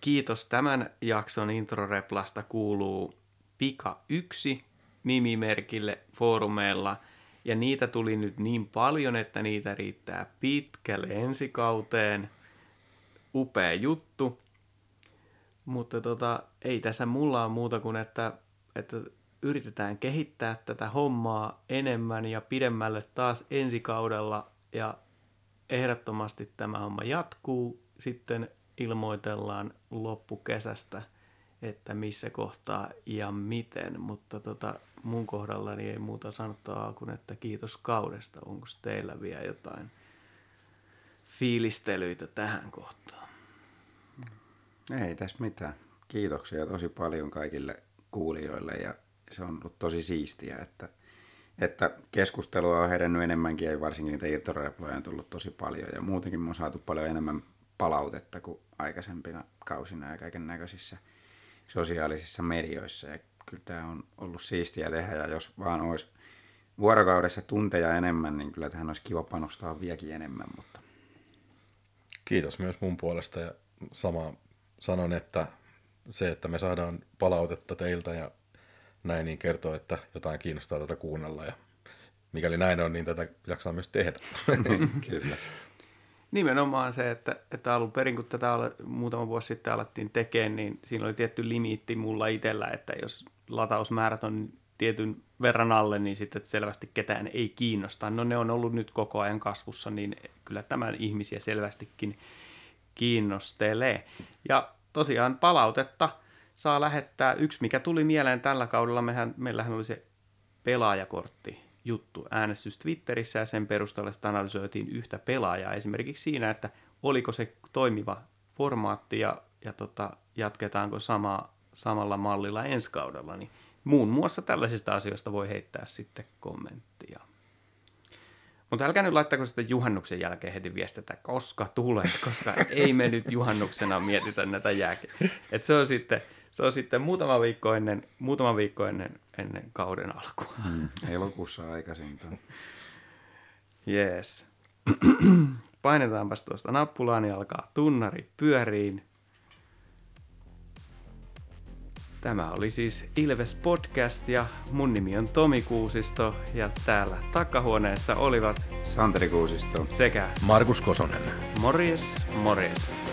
Kiitos tämän jakson introreplasta kuuluu Pika 1 nimimerkille foorumeilla. Ja niitä tuli nyt niin paljon, että niitä riittää pitkälle ensikauteen. Upea juttu. Mutta tota, ei tässä mulla ole muuta kuin, että, että yritetään kehittää tätä hommaa enemmän ja pidemmälle taas ensikaudella. Ja ehdottomasti tämä homma jatkuu sitten ilmoitellaan loppukesästä, että missä kohtaa ja miten, mutta tota, mun kohdallani ei muuta sanottavaa kuin, että kiitos kaudesta. Onko teillä vielä jotain fiilistelyitä tähän kohtaan? Ei tässä mitään. Kiitoksia tosi paljon kaikille kuulijoille ja se on ollut tosi siistiä, että, että keskustelua on herennyt enemmänkin ja varsinkin niitä irtoreploja on tullut tosi paljon ja muutenkin me on saatu paljon enemmän palautetta kuin aikaisempina kausina ja kaiken näköisissä sosiaalisissa medioissa. Ja kyllä tämä on ollut siistiä tehdä ja jos vaan olisi vuorokaudessa tunteja enemmän, niin kyllä tähän olisi kiva panostaa vieläkin enemmän. Mutta... Kiitos myös mun puolesta ja sama sanon, että se, että me saadaan palautetta teiltä ja näin, niin kertoo, että jotain kiinnostaa tätä kuunnella ja mikäli näin on, niin tätä jaksaa myös tehdä. (laughs) kyllä. Nimenomaan se, että, että alun perin kun tätä muutama vuosi sitten alettiin tekemään, niin siinä oli tietty limiitti mulla itsellä, että jos latausmäärät on tietyn verran alle, niin sitten selvästi ketään ei kiinnosta. No ne on ollut nyt koko ajan kasvussa, niin kyllä tämän ihmisiä selvästikin kiinnostelee. Ja tosiaan palautetta saa lähettää. Yksi, mikä tuli mieleen tällä kaudella, mehän, meillähän oli se pelaajakortti juttu äänestys Twitterissä ja sen perusteella sitä analysoitiin yhtä pelaajaa esimerkiksi siinä, että oliko se toimiva formaatti ja, ja tota, jatketaanko sama, samalla mallilla ensi kaudella, niin muun muassa tällaisista asioista voi heittää sitten kommenttia. Mutta älkää nyt laittako sitten juhannuksen jälkeen heti viestetä, koska tulee, koska ei me nyt juhannuksena mietitä näitä jääkiä. Et se on sitten se on sitten muutama viikko ennen, muutama viikko ennen, ennen kauden alkua. Mm, elokuussa aikaisintaan. Jees. Painetaanpas tuosta nappulaa, niin alkaa tunnari pyöriin. Tämä oli siis Ilves Podcast ja mun nimi on Tomi Kuusisto ja täällä takahuoneessa olivat Santeri Kuusisto sekä Markus Kosonen. Morjes, morjes.